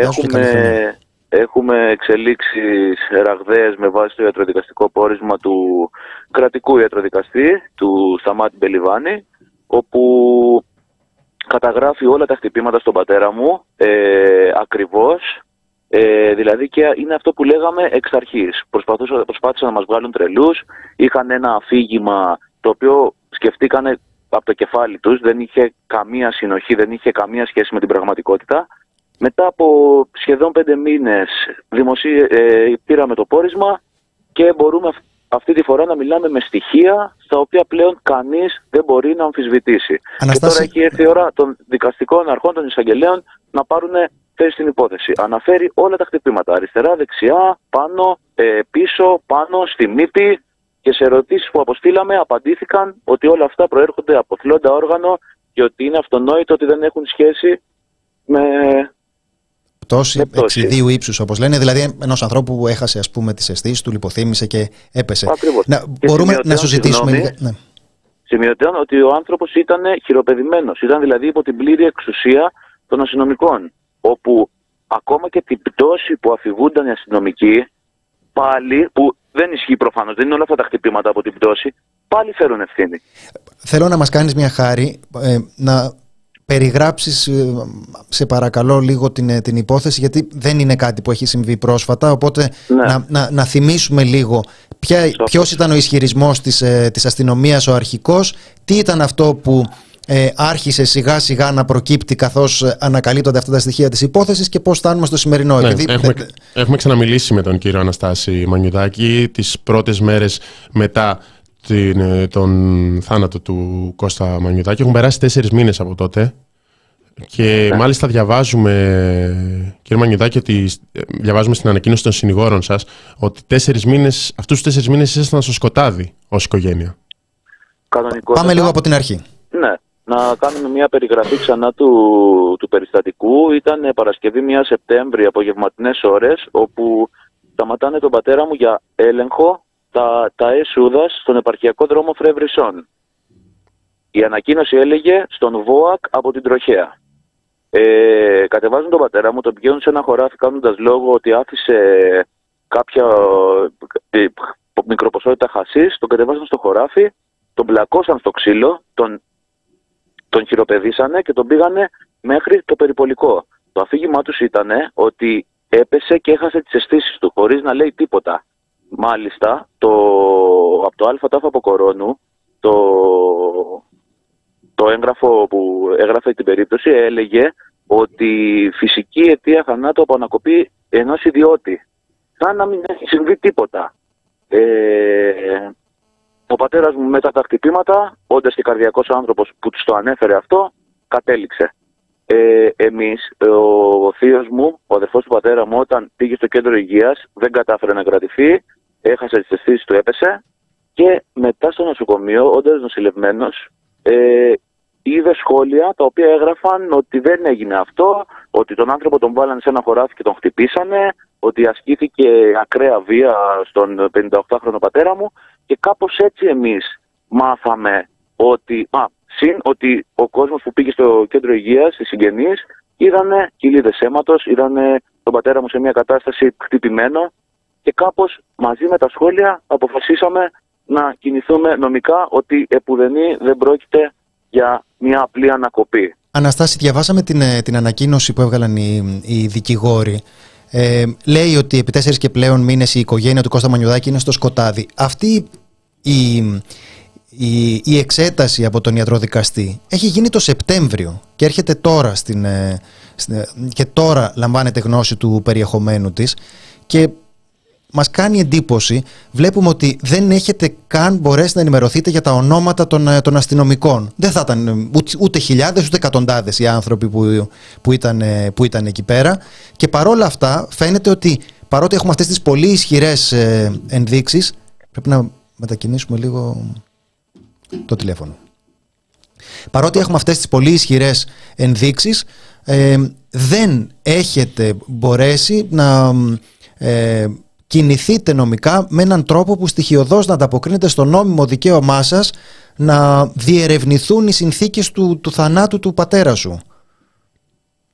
έχουμε, έχουμε εξελίξεις ραγδαίες με βάση το ιατροδικαστικό πόρισμα του κρατικού ιατροδικαστή, του Σταμάτη Μπελιβάνη, όπου καταγράφει όλα τα χτυπήματα στον πατέρα μου ε, ακριβώς ε, δηλαδή και είναι αυτό που λέγαμε εξ αρχής. Προσπάθησαν να μας βγάλουν τρελούς, είχαν ένα αφήγημα το οποίο σκεφτήκανε από το κεφάλι τους, δεν είχε καμία συνοχή, δεν είχε καμία σχέση με την πραγματικότητα. Μετά από σχεδόν πέντε μήνες δημοσί... ε, πήραμε το πόρισμα και μπορούμε αυτή τη φορά να μιλάμε με στοιχεία στα οποία πλέον κανείς δεν μπορεί να αμφισβητήσει. Και τώρα έχει έρθει η ώρα των δικαστικών αρχών, των εισαγγελέων να πάρουν θέση στην υπόθεση. Αναφέρει όλα τα χτυπήματα, αριστερά, δεξιά, πάνω, ε, πίσω, πάνω, στη μύτη και σε ερωτήσεις που αποστήλαμε απαντήθηκαν ότι όλα αυτά προέρχονται από θλόντα όργανο και ότι είναι αυτονόητο ότι δεν έχουν σχέση με πτώση εξιδίου ύψους, όπως λένε. Δηλαδή, ενός ανθρώπου που έχασε ας πούμε, τις αισθήσεις του, λιποθύμησε και έπεσε. Να, μπορούμε να συζητήσουμε. Ναι. Σημειωτέων ότι ο άνθρωπος ήταν χειροπεδημένος. Ήταν δηλαδή υπό την πλήρη εξουσία των αστυνομικών. Όπου ακόμα και την πτώση που αφηγούνταν οι αστυνομικοί, πάλι, που δεν ισχύει προφανώς, δεν είναι όλα αυτά τα χτυπήματα από την πτώση, πάλι φέρουν ευθύνη. Θέλω να μας κάνεις μια χάρη ε, να περιγράψεις ε, σε παρακαλώ λίγο την, ε, την υπόθεση γιατί δεν είναι κάτι που έχει συμβεί πρόσφατα οπότε ναι. να, να, να θυμίσουμε λίγο ποια, ποιος ήταν ο ισχυρισμός της, ε, της αστυνομίας ο αρχικός τι ήταν αυτό που ε, άρχισε σιγά σιγά να προκύπτει καθώς ανακαλύπτονται αυτά τα στοιχεία της υπόθεσης και πώς φτάνουμε στο σημερινό. Ναι, έχουμε, έχουμε ξαναμιλήσει με τον κύριο Αναστάση Μανιουδάκη τις πρώτες μέρες μετά την, ε, τον θάνατο του Κώστα Μανιουδάκη. Έχουν περάσει τέσσερις μήνες από τότε. Και ναι. μάλιστα διαβάζουμε, κύριε Μανιουδάκη, ότι ε, διαβάζουμε στην ανακοίνωση των συνηγόρων σας ότι τέσσερις μήνες, αυτούς τους τέσσερις μήνες ήσασταν στο σκοτάδι ως οικογένεια. Πάμε λίγο από την αρχή. Ναι. Να κάνουμε μια περιγραφή ξανά του, του περιστατικού. Ήταν Παρασκευή 1 Σεπτέμβρη, απογευματινές ώρες, όπου σταματάνε τον πατέρα μου για έλεγχο τα, τα έσουδα στον επαρχιακό δρόμο Φρεύρισσών. Η ανακοίνωση έλεγε στον ΒΟΑΚ από την Τροχέα. Ε, κατεβάζουν τον πατέρα μου, τον πηγαίνουν σε ένα χωράφι κάνοντας λόγο ότι άφησε κάποια ε, μικροποσότητα χασίς, τον κατεβάζουν στο χωράφι, τον πλακώσαν στο ξύλο, τον, τον χειροπεδίσανε και τον πήγανε μέχρι το περιπολικό. Το αφήγημά τους ήταν ότι έπεσε και έχασε τις αισθήσεις του χωρίς να λέει τίποτα. Μάλιστα, το, από το ΑΤΑΦ από Κορώνου, το, το έγγραφο που έγραφε την περίπτωση έλεγε ότι φυσική αιτία θανάτου από ανακοπή ενός ιδιώτη. Σαν να μην έχει συμβεί τίποτα. Ε, ο πατέρας μου μετά τα χτυπήματα, όντας και καρδιακός άνθρωπος που τους το ανέφερε αυτό, κατέληξε. Ε, εμείς, ο, ο θείος μου, ο αδερφός του πατέρα μου, όταν πήγε στο κέντρο υγείας, δεν κατάφερε να κρατηθεί, έχασε τις αισθήσεις του, έπεσε. Και μετά στο νοσοκομείο, όντας νοσηλευμένος, ε, είδε σχόλια τα οποία έγραφαν ότι δεν έγινε αυτό, ότι τον άνθρωπο τον βάλανε σε ένα χωράφι και τον χτυπήσανε, ότι ασκήθηκε ακραία βία στον 58χρονο πατέρα μου. Και κάπως έτσι εμείς μάθαμε ότι, α, συν ότι ο κόσμος που πήγε στο κέντρο υγείας, οι συγγενείς, είδανε κοιλίδες αίματος, είδανε τον πατέρα μου σε μια κατάσταση χτυπημένο και κάπως μαζί με τα σχόλια αποφασίσαμε να κινηθούμε νομικά ότι επουδενή δεν πρόκειται για μια απλή ανακοπή. Αναστάση, διαβάσαμε την, ε, την ανακοίνωση που έβγαλαν οι, οι δικηγόροι. Ε, λέει ότι επί τέσσερις και πλέον μήνες η οικογένεια του Κώστα Μανιουδάκη είναι στο σκοτάδι. Αυτή η, η, η εξέταση από τον ιατροδικαστή έχει γίνει το Σεπτέμβριο και έρχεται τώρα στην, ε, στην, και τώρα λαμβάνεται γνώση του περιεχομένου της και μας κάνει εντύπωση, βλέπουμε ότι δεν έχετε καν μπορέσει να ενημερωθείτε για τα ονόματα των, ε, των αστυνομικών. Δεν θα ήταν ε, ούτε, ούτε χιλιάδες ούτε εκατοντάδες οι άνθρωποι που, που, ήταν, ε, που ήταν εκεί πέρα και παρόλα αυτά φαίνεται ότι παρότι έχουμε αυτές τις πολύ ισχυρές ε, ενδείξεις πρέπει να μετακινήσουμε λίγο το τηλέφωνο. Παρότι έχουμε αυτές τις πολύ ισχυρές ενδείξεις δεν έχετε μπορέσει να ε, κινηθείτε νομικά με έναν τρόπο που στοιχειοδός να ανταποκρίνεται στο νόμιμο δικαίωμά σας να διερευνηθούν οι συνθήκες του, του θανάτου του πατέρα σου.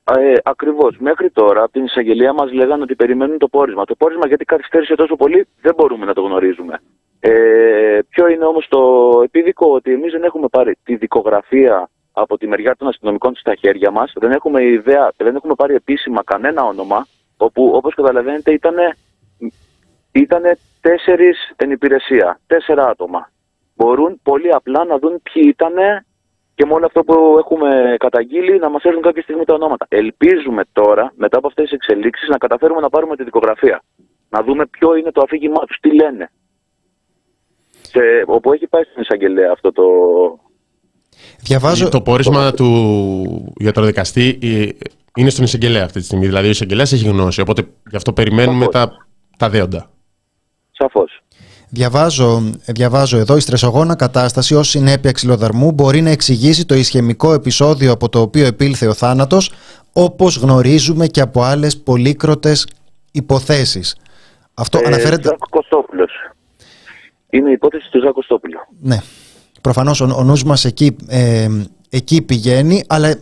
Ε, Ακριβώς. Μέχρι τώρα από την εισαγγελία μας λέγανε ότι περιμένουν το πόρισμα. Το πόρισμα γιατί καθυστέρησε τόσο πολύ δεν μπορούμε να το γνωρίζουμε. Ε, ποιο είναι όμως το επίδικο ότι εμείς δεν έχουμε πάρει τη δικογραφία από τη μεριά των αστυνομικών στα χέρια μας. Δεν έχουμε ιδέα, δεν έχουμε πάρει επίσημα κανένα όνομα. Όπου όπως καταλαβαίνετε ήταν Ήτανε τέσσερις εν υπηρεσία, τέσσερα άτομα. Μπορούν πολύ απλά να δουν ποιοι ήταν και με όλο αυτό που έχουμε καταγγείλει να μας έρθουν κάποια στιγμή τα ονόματα. Ελπίζουμε τώρα, μετά από αυτές τις εξελίξεις, να καταφέρουμε να πάρουμε τη δικογραφία. Να δούμε ποιο είναι το αφήγημά τους, τι λένε. Και όπου έχει πάει στην εισαγγελέα αυτό το... Διαβάζω... Το πόρισμα το... του γιατροδικαστή ε, είναι στον εισαγγελέα αυτή τη στιγμή. Δηλαδή ο εισαγγελέας έχει γνώση. Οπότε γι' αυτό περιμένουμε τα, τα δέοντα. Σαφώς. Διαβάζω, διαβάζω εδώ η στρεσογόνα κατάσταση ως συνέπεια ξυλοδαρμού μπορεί να εξηγήσει το ισχυμικό επεισόδιο από το οποίο επήλθε ο θάνατος όπως γνωρίζουμε και από άλλες πολύκροτες υποθέσεις. Αυτό ε, αναφέρεται... Ζάκο Κωστόπουλος. Είναι η υπόθεση του Ζάκο Κωστόπουλου. Ναι. Προφανώς ο, ο νους μας εκεί, ε, εκεί πηγαίνει, αλλά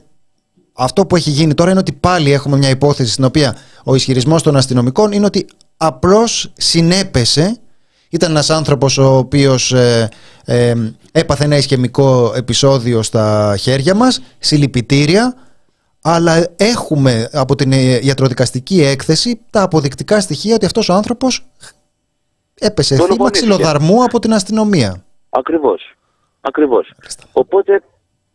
αυτό που έχει γίνει τώρα είναι ότι πάλι έχουμε μια υπόθεση στην οποία ο ισχυρισμός των αστυνομικών είναι ότι απλώς συνέπεσε ήταν ένας άνθρωπος ο οποίος ε, ε, έπαθε ένα ισχυμικό επεισόδιο στα χέρια μας, συλληπιτήρια, αλλά έχουμε από την ιατροδικαστική έκθεση τα αποδεικτικά στοιχεία ότι αυτός ο άνθρωπος έπεσε θύμα ξυλοδαρμού από την αστυνομία. Ακριβώς. Ακριβώς. Οπότε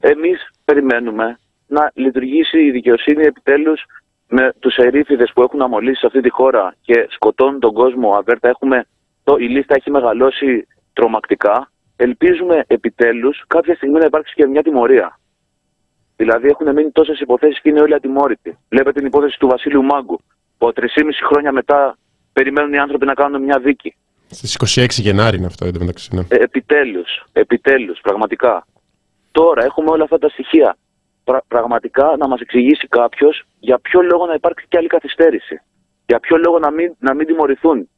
εμείς περιμένουμε να λειτουργήσει η δικαιοσύνη επιτέλους με τους ερήφιδε που έχουν αμολύσει σε αυτή τη χώρα και σκοτώνουν τον κόσμο. Αβέρτα, έχουμε, το, η λίστα έχει μεγαλώσει τρομακτικά. Ελπίζουμε επιτέλους κάποια στιγμή να υπάρξει και μια τιμωρία. Δηλαδή έχουν μείνει τόσες υποθέσεις και είναι όλοι ατιμόρυτοι. Βλέπετε την υπόθεση του Βασίλειου Μάγκου, που 3,5 χρόνια μετά περιμένουν οι άνθρωποι να κάνουν μια δίκη. Στις 26 Γενάρη είναι αυτό, εντωμεταξύ. Ναι. Ε, επιτέλους, επιτέλους, πραγματικά. Τώρα έχουμε όλα αυτά τα στοιχεία πραγματικά να μας εξηγήσει κάποιος για ποιο λόγο να υπάρξει και άλλη καθυστέρηση. Για ποιο λόγο να μην, να μην τιμωρηθούν.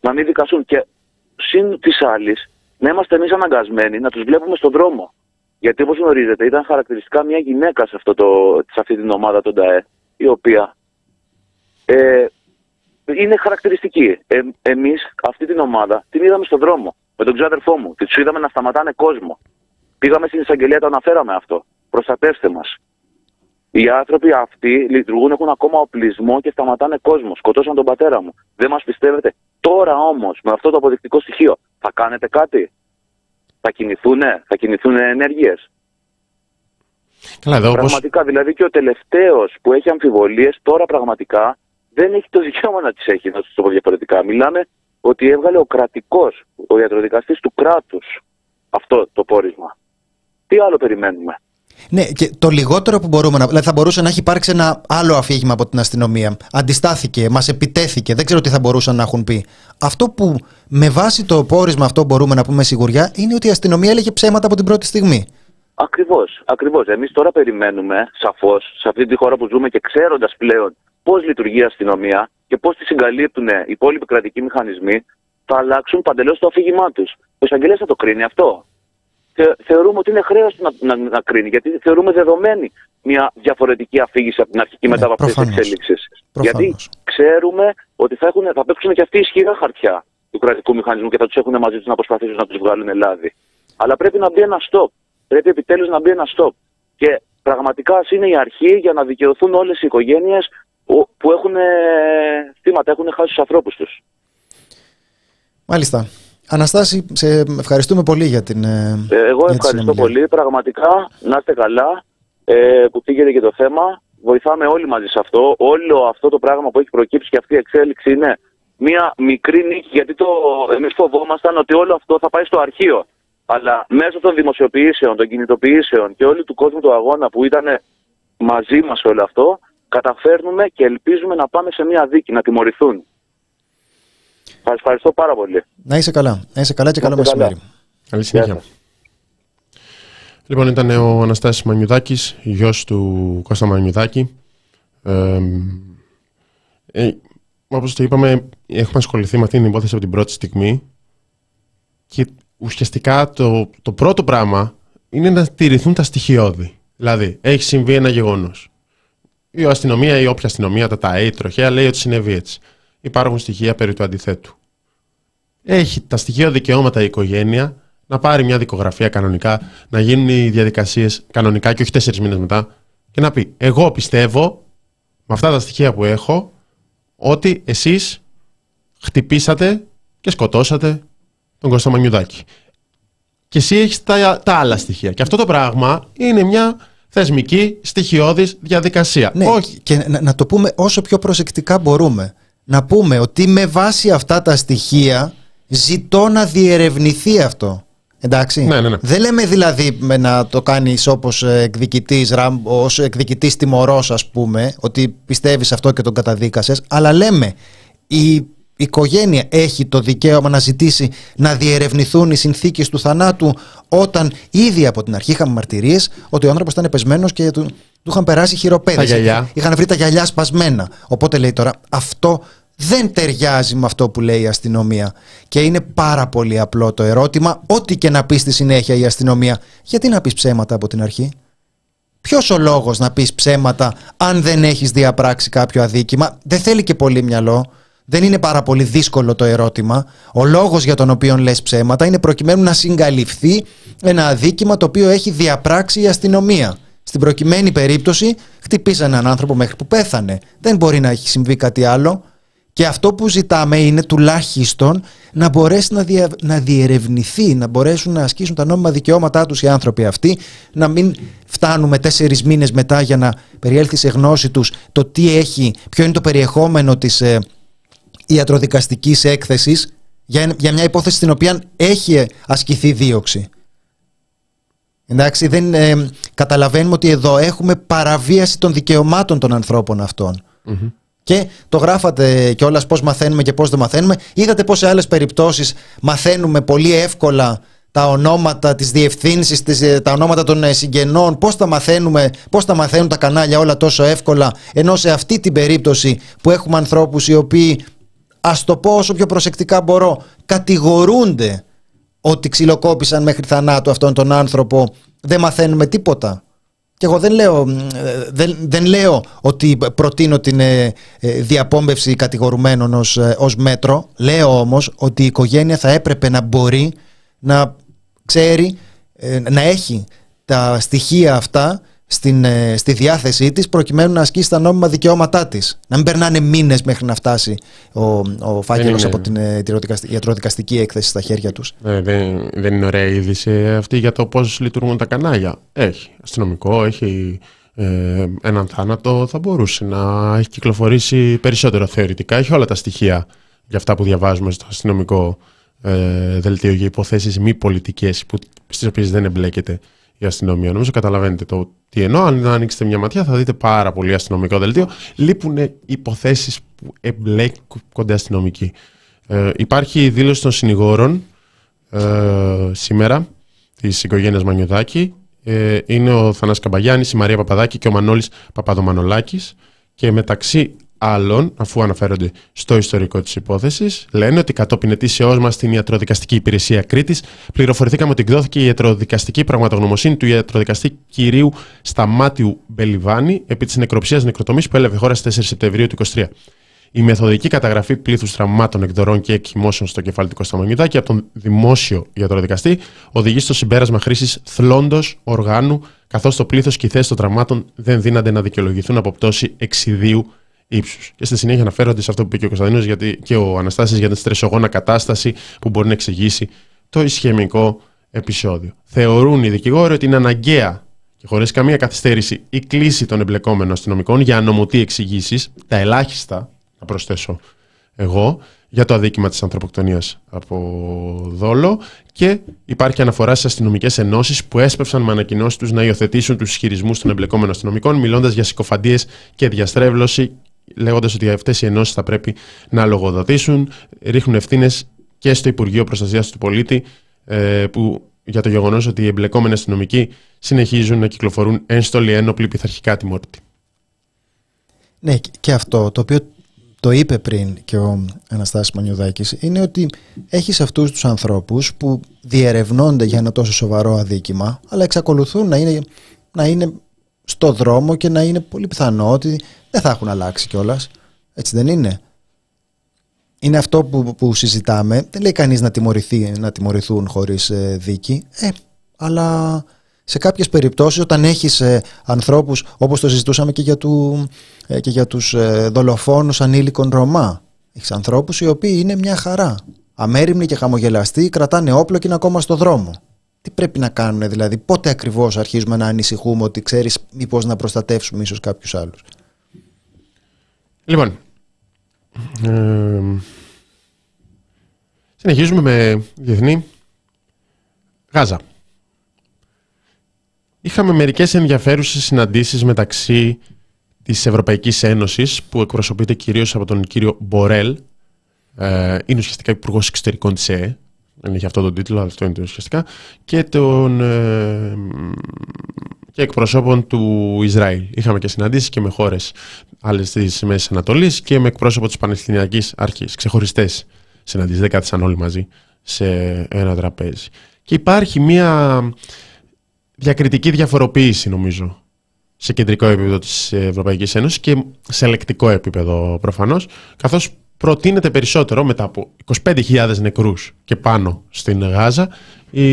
Να μην δικασούν. Και συν της άλλης, να είμαστε εμείς αναγκασμένοι να τους βλέπουμε στον δρόμο. Γιατί όπως γνωρίζετε, ήταν χαρακτηριστικά μια γυναίκα σε, αυτό το, σε αυτή την ομάδα των ΤΑΕ, η οποία ε, είναι χαρακτηριστική. Ε, Εμείς αυτή την ομάδα την είδαμε στον δρόμο με τον ξάδερφό μου. Του είδαμε να σταματάνε κόσμο. Πήγαμε στην εισαγγελία, το αναφέραμε αυτό προστατεύστε μας. Οι άνθρωποι αυτοί λειτουργούν, έχουν ακόμα οπλισμό και σταματάνε κόσμος. Σκοτώσαν τον πατέρα μου. Δεν μας πιστεύετε. Τώρα όμως, με αυτό το αποδεικτικό στοιχείο, θα κάνετε κάτι; Θα κινηθούν, θα κινηθούν ενέργειες; Πραγματικά, δηλαδή και ο τελευταίος που έχει αμφιβολίες, τώρα πραγματικά δεν έχει το δικαίωμα να τις έχει, να τους το πω διαφορετικά. Μιλάμε ότι έβγαλε ο κρατικός, ο ιατροδικαστής του κράτους αυτό το πόρισμα. Τι άλλο περιμένουμε; Ναι, και το λιγότερο που μπορούμε να. Δηλαδή, θα μπορούσε να έχει υπάρξει ένα άλλο αφήγημα από την αστυνομία. Αντιστάθηκε, μας επιτέθηκε, δεν ξέρω τι θα μπορούσαν να έχουν πει. Αυτό που με βάση το πόρισμα αυτό μπορούμε να πούμε σιγουριά είναι ότι η αστυνομία έλεγε ψέματα από την πρώτη στιγμή. Ακριβώς. Ακριβώς. Εμείς τώρα περιμένουμε σαφώς σε αυτή τη χώρα που ζούμε και ξέροντας πλέον πώς λειτουργεί η αστυνομία και πώς τη συγκαλύπτουν οι υπόλοιποι κρατικοί μηχανισμοί, θα αλλάξουν παντελώς το αφήγημά τους. Ο εισαγγελέας θα το κρίνει αυτό θεωρούμε ότι είναι χρέος να, να, να, κρίνει, γιατί θεωρούμε δεδομένη μια διαφορετική αφήγηση από την αρχική ναι, μετά από αυτέ τι εξέλιξει. Γιατί ξέρουμε ότι θα, έχουν, θα παίξουν και αυτοί ισχυρά χαρτιά του κρατικού μηχανισμού και θα τους έχουν μαζί τους να προσπαθήσουν να τους βγάλουν Ελλάδα. Αλλά πρέπει να μπει ένα stop. Πρέπει επιτέλους να μπει ένα stop. Και πραγματικά ας είναι η αρχή για να δικαιωθούν όλες οι οικογένειες που έχουν θύματα, έχουν χάσει τους ανθρώπους τους. Μάλιστα. Αναστάση, σε ευχαριστούμε πολύ για την. Ε, εγώ ευχαριστώ πολύ. Πραγματικά να είστε καλά ε, που πήγαινε και το θέμα. Βοηθάμε όλοι μαζί σε αυτό. Όλο αυτό το πράγμα που έχει προκύψει και αυτή η εξέλιξη είναι μια μικρή νίκη, γιατί το, εμείς φοβόμασταν ότι όλο αυτό θα πάει στο αρχείο. Αλλά μέσω των δημοσιοποιήσεων, των κινητοποιήσεων και όλου του κόσμου του αγώνα που ήταν μαζί μας όλο αυτό, καταφέρνουμε και ελπίζουμε να πάμε σε μια δίκη, να τιμωρηθούν. Σας ευχαριστώ πάρα πολύ. Να είσαι καλά. Να είσαι καλά και Να καλό είστε καλά. μεσημέρι. Καλή συνέχεια. Γεια Λοιπόν, ήταν ο Αναστάσης Μανιουδάκης, γιος του Κώστα Μανιουδάκη. Ε, ε, όπως το είπαμε, έχουμε ασχοληθεί με αυτή την υπόθεση από την πρώτη στιγμή και ουσιαστικά το, το πρώτο πράγμα είναι να τηρηθούν τα στοιχειώδη. Δηλαδή, έχει συμβεί ένα γεγονός. Η αστυνομία ή όποια αστυνομία, τα ΤΑΕ, η τροχέα, λέει ότι συνέβη έτσι. Υπάρχουν στοιχεία περί του αντιθέτου. Έχει τα στοιχεία δικαιώματα η οικογένεια να πάρει μια δικογραφία κανονικά, να γίνουν οι διαδικασίες κανονικά και όχι τέσσερις μήνες μετά και να πει: Εγώ πιστεύω με αυτά τα στοιχεία που έχω ότι εσείς χτυπήσατε και σκοτώσατε τον Κώστα Μανιουδάκη. Και εσύ έχεις τα, τα άλλα στοιχεία. Και αυτό το πράγμα είναι μια θεσμική, στοιχειώδης διαδικασία. Ναι, Όχι. και να, να το πούμε όσο πιο προσεκτικά μπορούμε. Να πούμε ότι με βάση αυτά τα στοιχεία ζητώ να διερευνηθεί αυτό. Εντάξει. Ναι, ναι, ναι. Δεν λέμε δηλαδή με να το κάνεις όπως εκδικητής, ραμ- ως εκδικητής τιμωρός ας πούμε, ότι πιστεύεις αυτό και τον καταδίκασες, αλλά λέμε η οικογένεια έχει το δικαίωμα να ζητήσει να διερευνηθούν οι συνθήκες του θανάτου όταν ήδη από την αρχή είχαμε μαρτυρίες ότι ο άνθρωπος ήταν πεσμένος και του, του είχαν περάσει χειροπέδες. Τα γυαλιά. Είχαν βρει τα γυαλιά σπασμένα. Οπότε λέει τώρα αυτό δεν ταιριάζει με αυτό που λέει η αστυνομία. Και είναι πάρα πολύ απλό το ερώτημα, ό,τι και να πεις στη συνέχεια η αστυνομία, γιατί να πεις ψέματα από την αρχή; Ποιος ο λόγος να πεις ψέματα αν δεν έχεις διαπράξει κάποιο αδίκημα; Δεν θέλει και πολύ μυαλό. Δεν είναι πάρα πολύ δύσκολο το ερώτημα. Ο λόγος για τον οποίο λες ψέματα είναι προκειμένου να συγκαλυφθεί ένα αδίκημα το οποίο έχει διαπράξει η αστυνομία. Στην προκειμένη περίπτωση, χτυπήσανε έναν άνθρωπο μέχρι που πέθανε. Δεν μπορεί να έχει συμβεί κάτι άλλο. Και αυτό που ζητάμε είναι τουλάχιστον να μπορέσει να, δια, να διερευνηθεί, να μπορέσουν να ασκήσουν τα νόμιμα δικαιώματά τους οι άνθρωποι αυτοί, να μην φτάνουμε τέσσερις μήνες μετά για να περιέλθει σε γνώση τους το τι έχει, ποιο είναι το περιεχόμενο της ε, ιατροδικαστικής έκθεσης για, για μια υπόθεση στην οποία έχει ασκηθεί δίωξη. Εντάξει, δεν, ε, καταλαβαίνουμε ότι εδώ έχουμε παραβίαση των δικαιωμάτων των ανθρώπων αυτών. Και το γράφατε κιόλας πώς μαθαίνουμε και πώς δεν μαθαίνουμε. Είδατε πώς σε άλλες περιπτώσεις μαθαίνουμε πολύ εύκολα τα ονόματα της διευθύνσης, τα ονόματα των ε, συγγενών, πώς τα μαθαίνουμε, πώς τα μαθαίνουν τα κανάλια όλα τόσο εύκολα. Ενώ σε αυτή την περίπτωση που έχουμε ανθρώπους οι οποίοι, ας το πω όσο πιο προσεκτικά μπορώ, κατηγορούνται ότι ξυλοκόπησαν μέχρι θανάτου αυτόν τον άνθρωπο, δεν μαθαίνουμε τίποτα. Και εγώ δεν λέω, ε, δεν, δεν λέω ότι προτείνω την ε, ε, διαπόμπευση κατηγορουμένων ως, ε, ως μέτρο. Λέω όμως ότι η οικογένεια θα έπρεπε να μπορεί να ξέρει, ε, να έχει τα στοιχεία αυτά στην, ε, στη διάθεσή της προκειμένου να ασκήσει τα νόμιμα δικαιώματά της. Να μην περνάνε μήνες μέχρι να φτάσει ο, ο φάκελος είναι. από την ε, ιατροδικαστη- ιατροδικαστική έκθεση στα χέρια τους. Ε, δεν, δεν είναι ωραία είδηση αυτή για το πώς λειτουργούν τα κανάλια. Έχει αστυνομικό, έχει ε, έναν θάνατο, θα μπορούσε να έχει κυκλοφορήσει περισσότερο θεωρητικά. Έχει όλα τα στοιχεία για αυτά που διαβάζουμε στο αστυνομικό ε, δελτίο για υποθέσεις μη πολιτικές που, στις οποίες δεν εμπλέκεται η αστυνομία. Νομίζω καταλαβαίνετε το τι εννοώ. Αν ανοίξετε μια ματιά θα δείτε πάρα πολύ αστυνομικό δελτίο. Λείπουν υποθέσεις που εμπλέκονται αστυνομικοί. Ε, υπάρχει η δήλωση των συνηγόρων ε, σήμερα της οικογένειας Μανιουδάκη. Ε, είναι ο Θανάς Καμπαγιάννης, η Μαρία Παπαδάκη και ο Μανώλης Παπαδομανολάκης και μεταξύ άλλων, αφού αναφέρονται στο ιστορικό της υπόθεσης, λένε ότι κατόπιν ετήσεώς μας στην Ιατροδικαστική Υπηρεσία Κρήτης πληροφορηθήκαμε ότι εκδόθηκε η ιατροδικαστική πραγματογνωμοσύνη του ιατροδικαστή κυρίου Σταμάτιου Μπελιβάνη επί της νεκροψίας νεκροτομής που έλαβε χώρα στις 4 Σεπτεμβρίου του 2023. Η μεθοδική καταγραφή πλήθους τραυμάτων, εκδορών και εκχυμώσεων στο κεφάλι του Κωνσταντινίδάκη από τον δημόσιο ιατροδικαστή οδηγεί στο συμπέρασμα χρήσης θλόντος οργάνου, καθώς το πλήθος και οι θέσεις των τραυμάτων δεν δύνανται να δικαιολογηθούν από πτώση εξιδίου ύψους. Και στη συνέχεια αναφέρονται σε αυτό που είπε και ο Κωνσταντίνος γιατί και ο Αναστάσης για την στρεσογόνα κατάσταση που μπορεί να εξηγήσει το ισχυμικό επεισόδιο. Θεωρούν οι δικηγόροι ότι είναι αναγκαία και χωρίς καμία καθυστέρηση η κλίση των εμπλεκόμενων αστυνομικών για ανομωτή εξηγήσεις, τα ελάχιστα, να προσθέσω εγώ, για το αδίκημα της ανθρωποκτονίας από δόλο και υπάρχει αναφορά στις αστυνομικές ενώσεις που έσπευσαν με ανακοινώσεις τους να υιοθετήσουν τους ισχυρισμούς των εμπλεκόμενων αστυνομικών μιλώντας για συκοφαντίες και διαστρέβλωση λέγοντας ότι αυτές οι ενώσεις θα πρέπει να λογοδοτήσουν, ρίχνουν ευθύνες και στο Υπουργείο Προστασίας του Πολίτη ε, που για το γεγονός ότι οι εμπλεκόμενοι αστυνομικοί συνεχίζουν να κυκλοφορούν ένστολοι ένοπλοι πειθαρχικά τιμόρυτοι. Ναι, και αυτό το οποίο το είπε πριν και ο Αναστάσης Μανιουδάκης είναι ότι έχεις αυτούς τους ανθρώπους που διερευνώνται για ένα τόσο σοβαρό αδίκημα αλλά εξακολουθούν να είναι, να είναι στο δρόμο και να είναι πολύ πιθανό ότι δεν θα έχουν αλλάξει κιόλας. Έτσι δεν είναι. Είναι αυτό που, που συζητάμε. Δεν λέει κανείς να, τιμωρηθεί, να τιμωρηθούν χωρίς ε, δίκη. Ε, αλλά σε κάποιες περιπτώσεις όταν έχεις ε, ανθρώπους όπως το συζητούσαμε και για, του, ε, και για τους ε, δολοφόνους ανήλικων Ρωμά έχεις ανθρώπους οι οποίοι είναι μια χαρά αμέριμνοι και χαμογελαστοί κρατάνε όπλο και είναι ακόμα στο δρόμο τι πρέπει να κάνουν δηλαδή πότε ακριβώς αρχίζουμε να ανησυχούμε ότι ξέρεις μήπως να προστατεύσουμε ίσως κάποιους άλλους; Λοιπόν ε, συνεχίζουμε με διεθνή Γάζα. Είχαμε μερικές ενδιαφέρουσες συναντήσεις μεταξύ της Ευρωπαϊκής Ένωσης που εκπροσωπείται κυρίως από τον κύριο Μπορέλ ε, είναι ουσιαστικά υπουργός εξωτερικών της ΕΕ δεν έχει αυτό τον τίτλο, αλλά αυτό είναι το ουσιαστικά και, τον, ε, και εκπροσώπων του Ισραήλ. Είχαμε και συναντήσεις και με χώρες άλλες της Μέσης Ανατολής και με εκπρόσωπο της Παλαιστινιακής Αρχής. Ξεχωριστές συναντήσεις, δεν κάθισαν όλοι μαζί σε ένα τραπέζι. Και υπάρχει μία διακριτική διαφοροποίηση νομίζω σε κεντρικό επίπεδο της Ευρωπαϊκής Ένωσης και σε ελεκτικό επίπεδο προφανώς, καθώς προτείνεται περισσότερο μετά από 25.000 νεκρούς και πάνω στην Γάζα η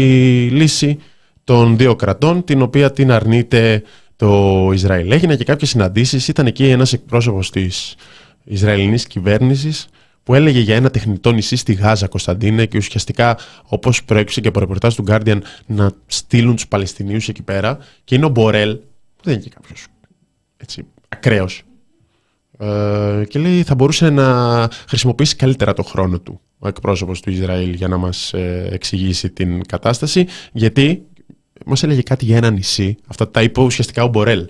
λύση των δύο κρατών, την οποία την αρνείται το Ισραήλ. Έγινε και κάποιες συναντήσεις, ήταν εκεί ένας εκπρόσωπος της Ισραηλινής κυβέρνησης που έλεγε για ένα τεχνητό νησί στη Γάζα, Κωνσταντίνε, και ουσιαστικά, όπως προέκυψε και από ρεπορτάζ του Guardian, να στείλουν τους Παλαιστινίους εκεί πέρα. Και είναι ο Μπορέλ, που δεν είναι και κάποιος ακραίος. Ε, και λέει θα μπορούσε να χρησιμοποιήσει καλύτερα το χρόνο του ο εκπρόσωπος του Ισραήλ για να μας ε, εξηγήσει την κατάσταση. Γιατί μας έλεγε κάτι για ένα νησί. Αυτά τα είπε ουσιαστικά ο Μπορέλ.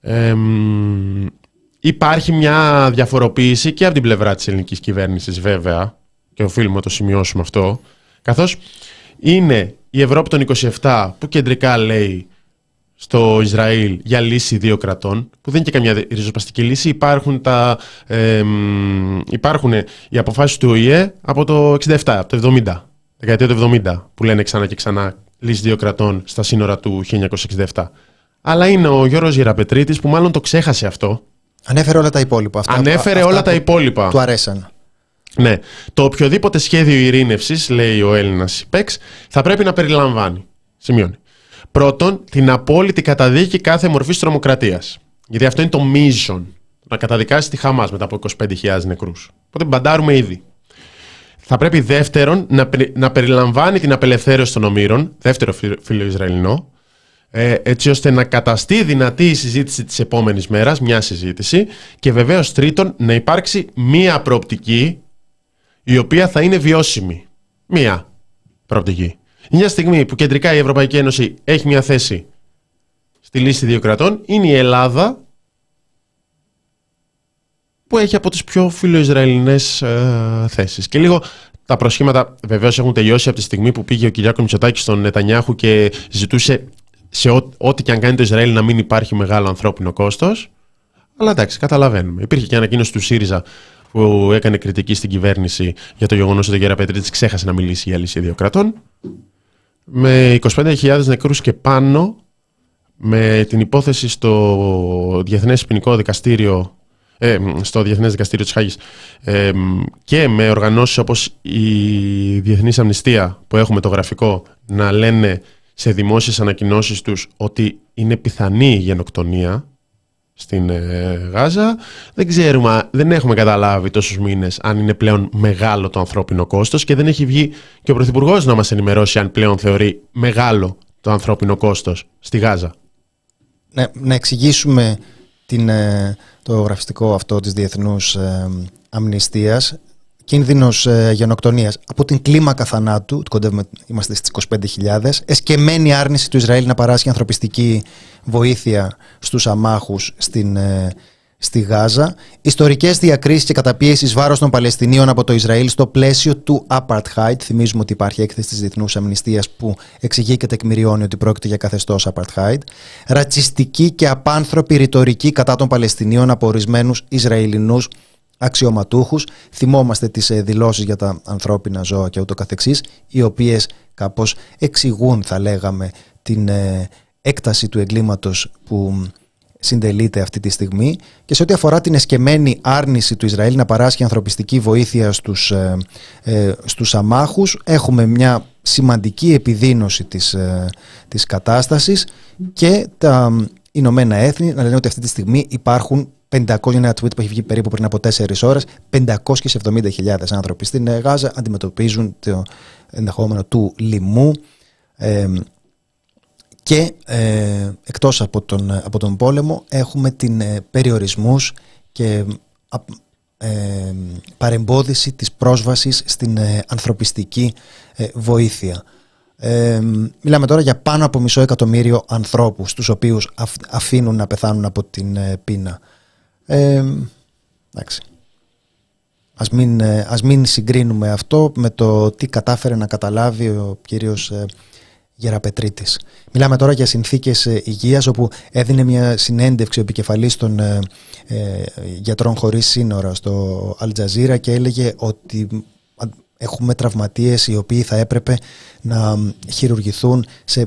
Ε, Υπάρχει μια διαφοροποίηση και από την πλευρά της ελληνικής κυβέρνησης βέβαια και οφείλουμε να το σημειώσουμε αυτό καθώς είναι η Ευρώπη των 27 που κεντρικά λέει στο Ισραήλ για λύση δύο κρατών, που δεν είναι και καμιά ριζοσπαστική λύση. Υπάρχουν, τα, ε, υπάρχουν οι αποφάσεις του ΟΗΕ από το 67, από το 70, δεκαετία του 70, που λένε ξανά και ξανά λύση δύο κρατών στα σύνορα του 1967. Αλλά είναι ο Γιώργος Γεραπετρίτης που μάλλον το ξέχασε αυτό Ανέφερε όλα τα υπόλοιπα. Αυτά, Ανέφερε όλα τα υπόλοιπα. Του αρέσαν. Ναι. Το οποιοδήποτε σχέδιο ειρήνευσης, λέει ο Έλληνας ΥΠΕΞ, θα πρέπει να περιλαμβάνει. Σημειώνει. Πρώτον, την απόλυτη καταδίκη κάθε μορφής τρομοκρατίας. Γιατί αυτό είναι το μείζον. Να καταδικάσεις τη Χαμάς μετά από 25.000 νεκρούς. Οπότε μπαντάρουμε ήδη. Θα πρέπει δεύτερον να, να περιλαμβάνει την απελευθέρωση των ομήρων, δεύτερο φίλο Ισραηλινό, ε, έτσι ώστε να καταστεί δυνατή η συζήτηση της επόμενης μέρας, μια συζήτηση και βεβαίως τρίτον να υπάρξει μία προοπτική η οποία θα είναι βιώσιμη. Μία προοπτική. Μια στιγμή που κεντρικά η Ευρωπαϊκή Ένωση έχει μια θέση στη λίστη δύο κρατών είναι η Ελλάδα που έχει από τις πιο φιλοϊσραηλινές ε, θέσεις. Και λίγο τα προσχήματα βεβαίως έχουν τελειώσει από τη στιγμή που πήγε ο Κυριάκος Μητσοτάκης στον Νετανιάχου και ζητούσε σε ό,τι και αν κάνει το Ισραήλ να μην υπάρχει μεγάλο ανθρώπινο κόστος. Αλλά εντάξει, καταλαβαίνουμε. Υπήρχε και ανακοίνωση του ΣΥΡΙΖΑ που έκανε κριτική στην κυβέρνηση για το γεγονός ότι ο Γεραπετρίτης ξέχασε να μιλήσει για λύση δύο κρατών. Με 25.000 νεκρούς και πάνω, με την υπόθεση στο Διεθνές Ποινικό Δικαστήριο ε, στο Διεθνές Δικαστήριο της Χάγης ε, και με οργανώσεις όπως η Διεθνής Αμνηστία που έχουμε το γραφικό να λένε σε δημόσιες ανακοινώσεις τους ότι είναι πιθανή η γενοκτονία στην ε, Γάζα. Δεν ξέρουμε, δεν έχουμε καταλάβει τόσους μήνες αν είναι πλέον μεγάλο το ανθρώπινο κόστος και δεν έχει βγει και ο Πρωθυπουργός να μας ενημερώσει αν πλέον θεωρεί μεγάλο το ανθρώπινο κόστος στη Γάζα. Ναι, να εξηγήσουμε την, ε, το γραφιστικό αυτό της Διεθνούς ε, Αμνηστίας κίνδυνος ε, γενοκτονίας από την κλίμακα θανάτου, κοντεύουμε, είμαστε στις 25.000, εσκεμμένη άρνηση του Ισραήλ να παράσχει ανθρωπιστική βοήθεια στους αμάχους στην, ε, στη Γάζα, ιστορικές διακρίσεις και καταπίεσεις βάρος των Παλαιστινίων από το Ισραήλ στο πλαίσιο του Apartheid. Θυμίζουμε ότι υπάρχει έκθεση της Διεθνούς Αμνηστίας που εξηγεί και τεκμηριώνει ότι πρόκειται για καθεστώς Apartheid. Ρατσιστική και απάνθρωπη ρητορική κατά των Παλαιστινίων από ορισμένους Ισραηλινούς αξιωματούχους. Θυμόμαστε τις ε, δηλώσεις για τα ανθρώπινα ζώα και ούτω καθεξής, οι οποίες κάπως εξηγούν θα λέγαμε την ε, έκταση του εγκλήματος που συντελείται αυτή τη στιγμή και σε ό,τι αφορά την εσκεμμένη άρνηση του Ισραήλ να παράσχει ανθρωπιστική βοήθεια στους, ε, ε στους αμάχους έχουμε μια σημαντική επιδείνωση της, ε, της κατάστασης και τα Ηνωμένα Έθνη να λένε ότι αυτή τη στιγμή υπάρχουν 500, ένα tweet που έχει βγει περίπου πριν από 4 ώρες, 570.000 άνθρωποι στην Γάζα αντιμετωπίζουν το ενδεχόμενο του λοιμού ε, και ε, εκτός από τον, από τον πόλεμο έχουμε την ε, περιορισμούς και ε, παρεμπόδιση της πρόσβασης στην ε, ανθρωπιστική ε, βοήθεια. μιλάμε τώρα για πάνω από μισό εκατομμύριο ανθρώπους τους οποίους αφήνουν να πεθάνουν από την πείνα. Εντάξει. Ας μην, ας μην συγκρίνουμε αυτό με το τι κατάφερε να καταλάβει ο κύριος Γεραπετρίτης. Μιλάμε τώρα για συνθήκες ε, υγείας όπου έδινε μια συνέντευξη ο επικεφαλής των ε, ε, γιατρών χωρίς σύνορα στο Αλτζαζίρα και έλεγε ότι έχουμε τραυματίες οι οποίοι θα έπρεπε να χειρουργηθούν σε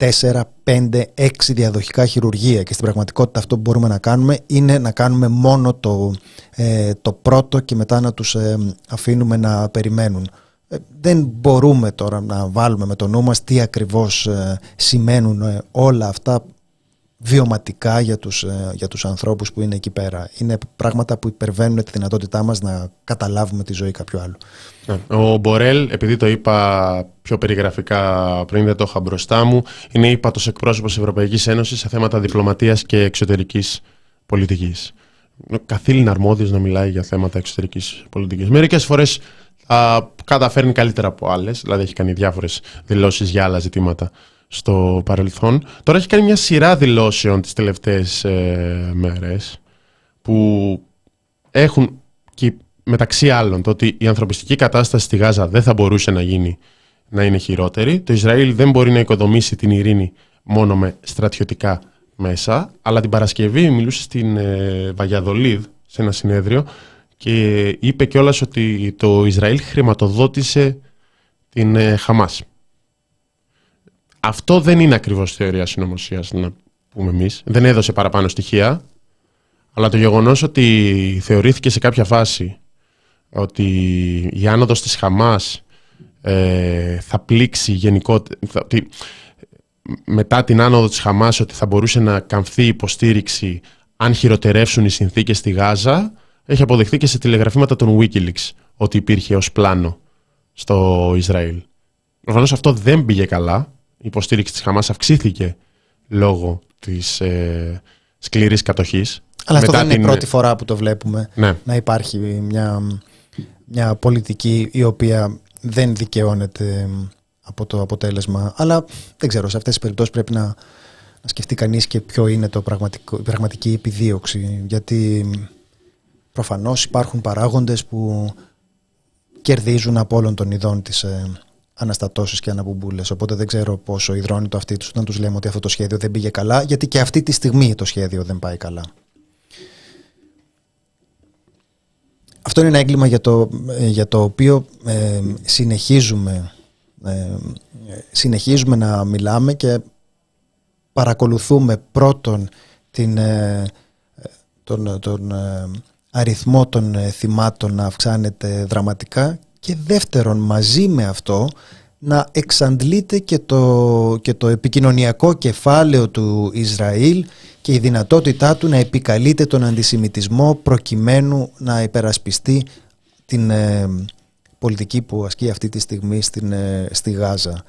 4, 5, 6 διαδοχικά χειρουργία και στην πραγματικότητα αυτό που μπορούμε να κάνουμε είναι να κάνουμε μόνο το, το πρώτο και μετά να τους αφήνουμε να περιμένουν. Ε, δεν μπορούμε τώρα να βάλουμε με το νου μας τι ακριβώς ε, σημαίνουν ε, όλα αυτά βιωματικά για τους, για τους ανθρώπους που είναι εκεί πέρα. Είναι πράγματα που υπερβαίνουν τη δυνατότητά μας να καταλάβουμε τη ζωή κάποιου άλλου. Ναι. Ο Μπορέλ, επειδή το είπα πιο περιγραφικά πριν δεν το είχα μπροστά μου, είναι ύπατος εκπρόσωπος της Ευρωπαϊκής Ένωσης σε θέματα διπλωματίας και εξωτερικής πολιτικής. Καθήλυνα αρμόδιος να μιλάει για θέματα εξωτερικής πολιτικής. Μερικές φορές α, καταφέρνει καλύτερα από άλλες. Δηλαδή έχει κάνει διάφορες δηλώσεις για άλλα ζητήματα στο παρελθόν. Τώρα έχει κάνει μια σειρά δηλώσεων τις τελευταίες ε, μέρες που έχουν και μεταξύ άλλων το ότι η ανθρωπιστική κατάσταση στη Γάζα δεν θα μπορούσε να γίνει να είναι χειρότερη. Το Ισραήλ δεν μπορεί να οικοδομήσει την ειρήνη μόνο με στρατιωτικά μέσα, αλλά την Παρασκευή μιλούσε στην ε, Βαγιαδολίδ σε ένα συνέδριο και είπε κιόλας ότι το Ισραήλ χρηματοδότησε την ε, Χαμάς. Αυτό δεν είναι ακριβώς θεωρία συνωμοσίας, να πούμε εμείς. Δεν έδωσε παραπάνω στοιχεία, αλλά το γεγονός ότι θεωρήθηκε σε κάποια φάση ότι η άνοδος της Χαμάς ε, θα πλήξει γενικότερα, ότι μετά την άνοδο της Χαμάς ότι θα μπορούσε να καμφθεί υποστήριξη αν χειροτερεύσουν οι συνθήκες στη Γάζα, έχει αποδεχθεί και σε τηλεγραφήματα των Wikileaks ότι υπήρχε ως πλάνο στο Ισραήλ. Προφανώς αυτό δεν πήγε καλά. Η υποστήριξη της Χαμάς αυξήθηκε λόγω της ε, σκληρής κατοχής. Αλλά αυτό δεν είναι η πρώτη φορά που το βλέπουμε ναι. να υπάρχει μια, μια πολιτική η οποία δεν δικαιώνεται από το αποτέλεσμα. Αλλά δεν ξέρω, σε αυτές τις περιπτώσεις πρέπει να, να σκεφτεί κανείς και ποιο είναι το πραγματικό, η πραγματική επιδίωξη. Γιατί Προφανώς υπάρχουν παράγοντες που κερδίζουν από όλων των ειδών τις ε, αναστατώσεις και αναμπουμπούλες. Οπότε δεν ξέρω πόσο υδρώνει το αυτή τους όταν τους λέμε ότι αυτό το σχέδιο δεν πήγε καλά, γιατί και αυτή τη στιγμή το σχέδιο δεν πάει καλά. Αυτό είναι ένα έγκλημα για το, ε, για το οποίο ε, συνεχίζουμε, ε, συνεχίζουμε να μιλάμε και παρακολουθούμε πρώτον την, τον, τον αριθμό των ε, θυμάτων να αυξάνεται δραματικά και δεύτερον μαζί με αυτό να εξαντλείται και το, και το επικοινωνιακό κεφάλαιο του Ισραήλ και η δυνατότητά του να επικαλείται τον αντισημιτισμό προκειμένου να υπερασπιστεί την ε, πολιτική που ασκεί αυτή τη στιγμή στην, ε, στη Γάζα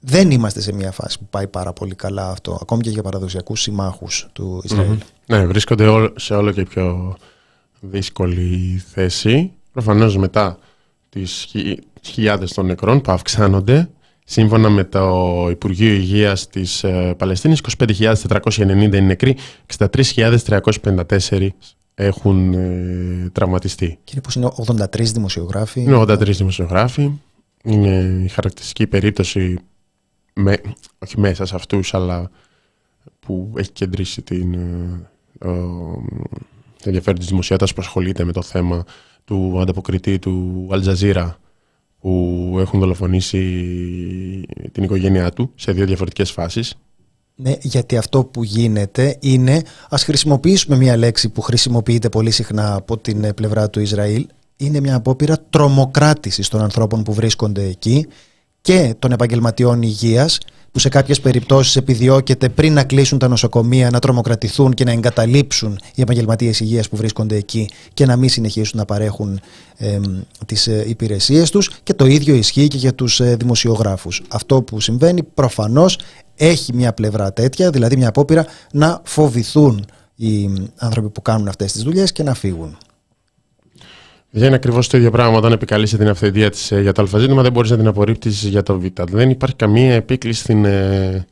δεν είμαστε σε μια φάση που πάει πάρα πολύ καλά αυτό, ακόμη και για παραδοσιακούς συμμάχους του Ισραήλ. Ναι, βρίσκονται σε όλο και πιο δύσκολη θέση. Προφανώς μετά τις χι- χιλιάδες των νεκρών που αυξάνονται, σύμφωνα με το Υπουργείο Υγείας της ε, Παλαιστίνης, 25.490 είναι νεκροί, 63.354 έχουν ε, τραυματιστεί. Κύριε πως είναι 83 δημοσιογράφοι. Είναι 83 δημοσιογράφοι. Είναι η χαρακτηριστική περίπτωση, με, όχι μέσα σε αυτούς, αλλά που έχει κεντρήσει την, ε, ο- το ενδιαφέρον της δημοσιότητας που ασχολείται με το θέμα του ανταποκριτή του Αλτζαζίρα που έχουν δολοφονήσει την οικογένειά του σε δύο διαφορετικές φάσεις. Ναι, γιατί αυτό που γίνεται είναι, ας χρησιμοποιήσουμε μια λέξη που χρησιμοποιείται πολύ συχνά από την ε, πλευρά του Ισραήλ, είναι μια απόπειρα τρομοκράτησης των ανθρώπων που βρίσκονται εκεί και των επαγγελματιών υγείας που σε κάποιες περιπτώσεις επιδιώκεται πριν να κλείσουν τα νοσοκομεία να τρομοκρατηθούν και να εγκαταλείψουν οι επαγγελματίες υγείας που βρίσκονται εκεί και να μην συνεχίσουν να παρέχουν ε, τις ε, υπηρεσίες τους και το ίδιο ισχύει και για τους ε, δημοσιογράφους. Αυτό που συμβαίνει προφανώς έχει μια πλευρά τέτοια, δηλαδή μια απόπειρα να φοβηθούν οι άνθρωποι που κάνουν αυτές τις δουλειές και να φύγουν. Δεν είναι ακριβώς το ίδιο πράγμα όταν επικαλείσαι την αυθεντία της για το α ζήτημα, δεν μπορείς να την απορρίπτεις για το β. Δεν υπάρχει καμία επίκληση στην, ε,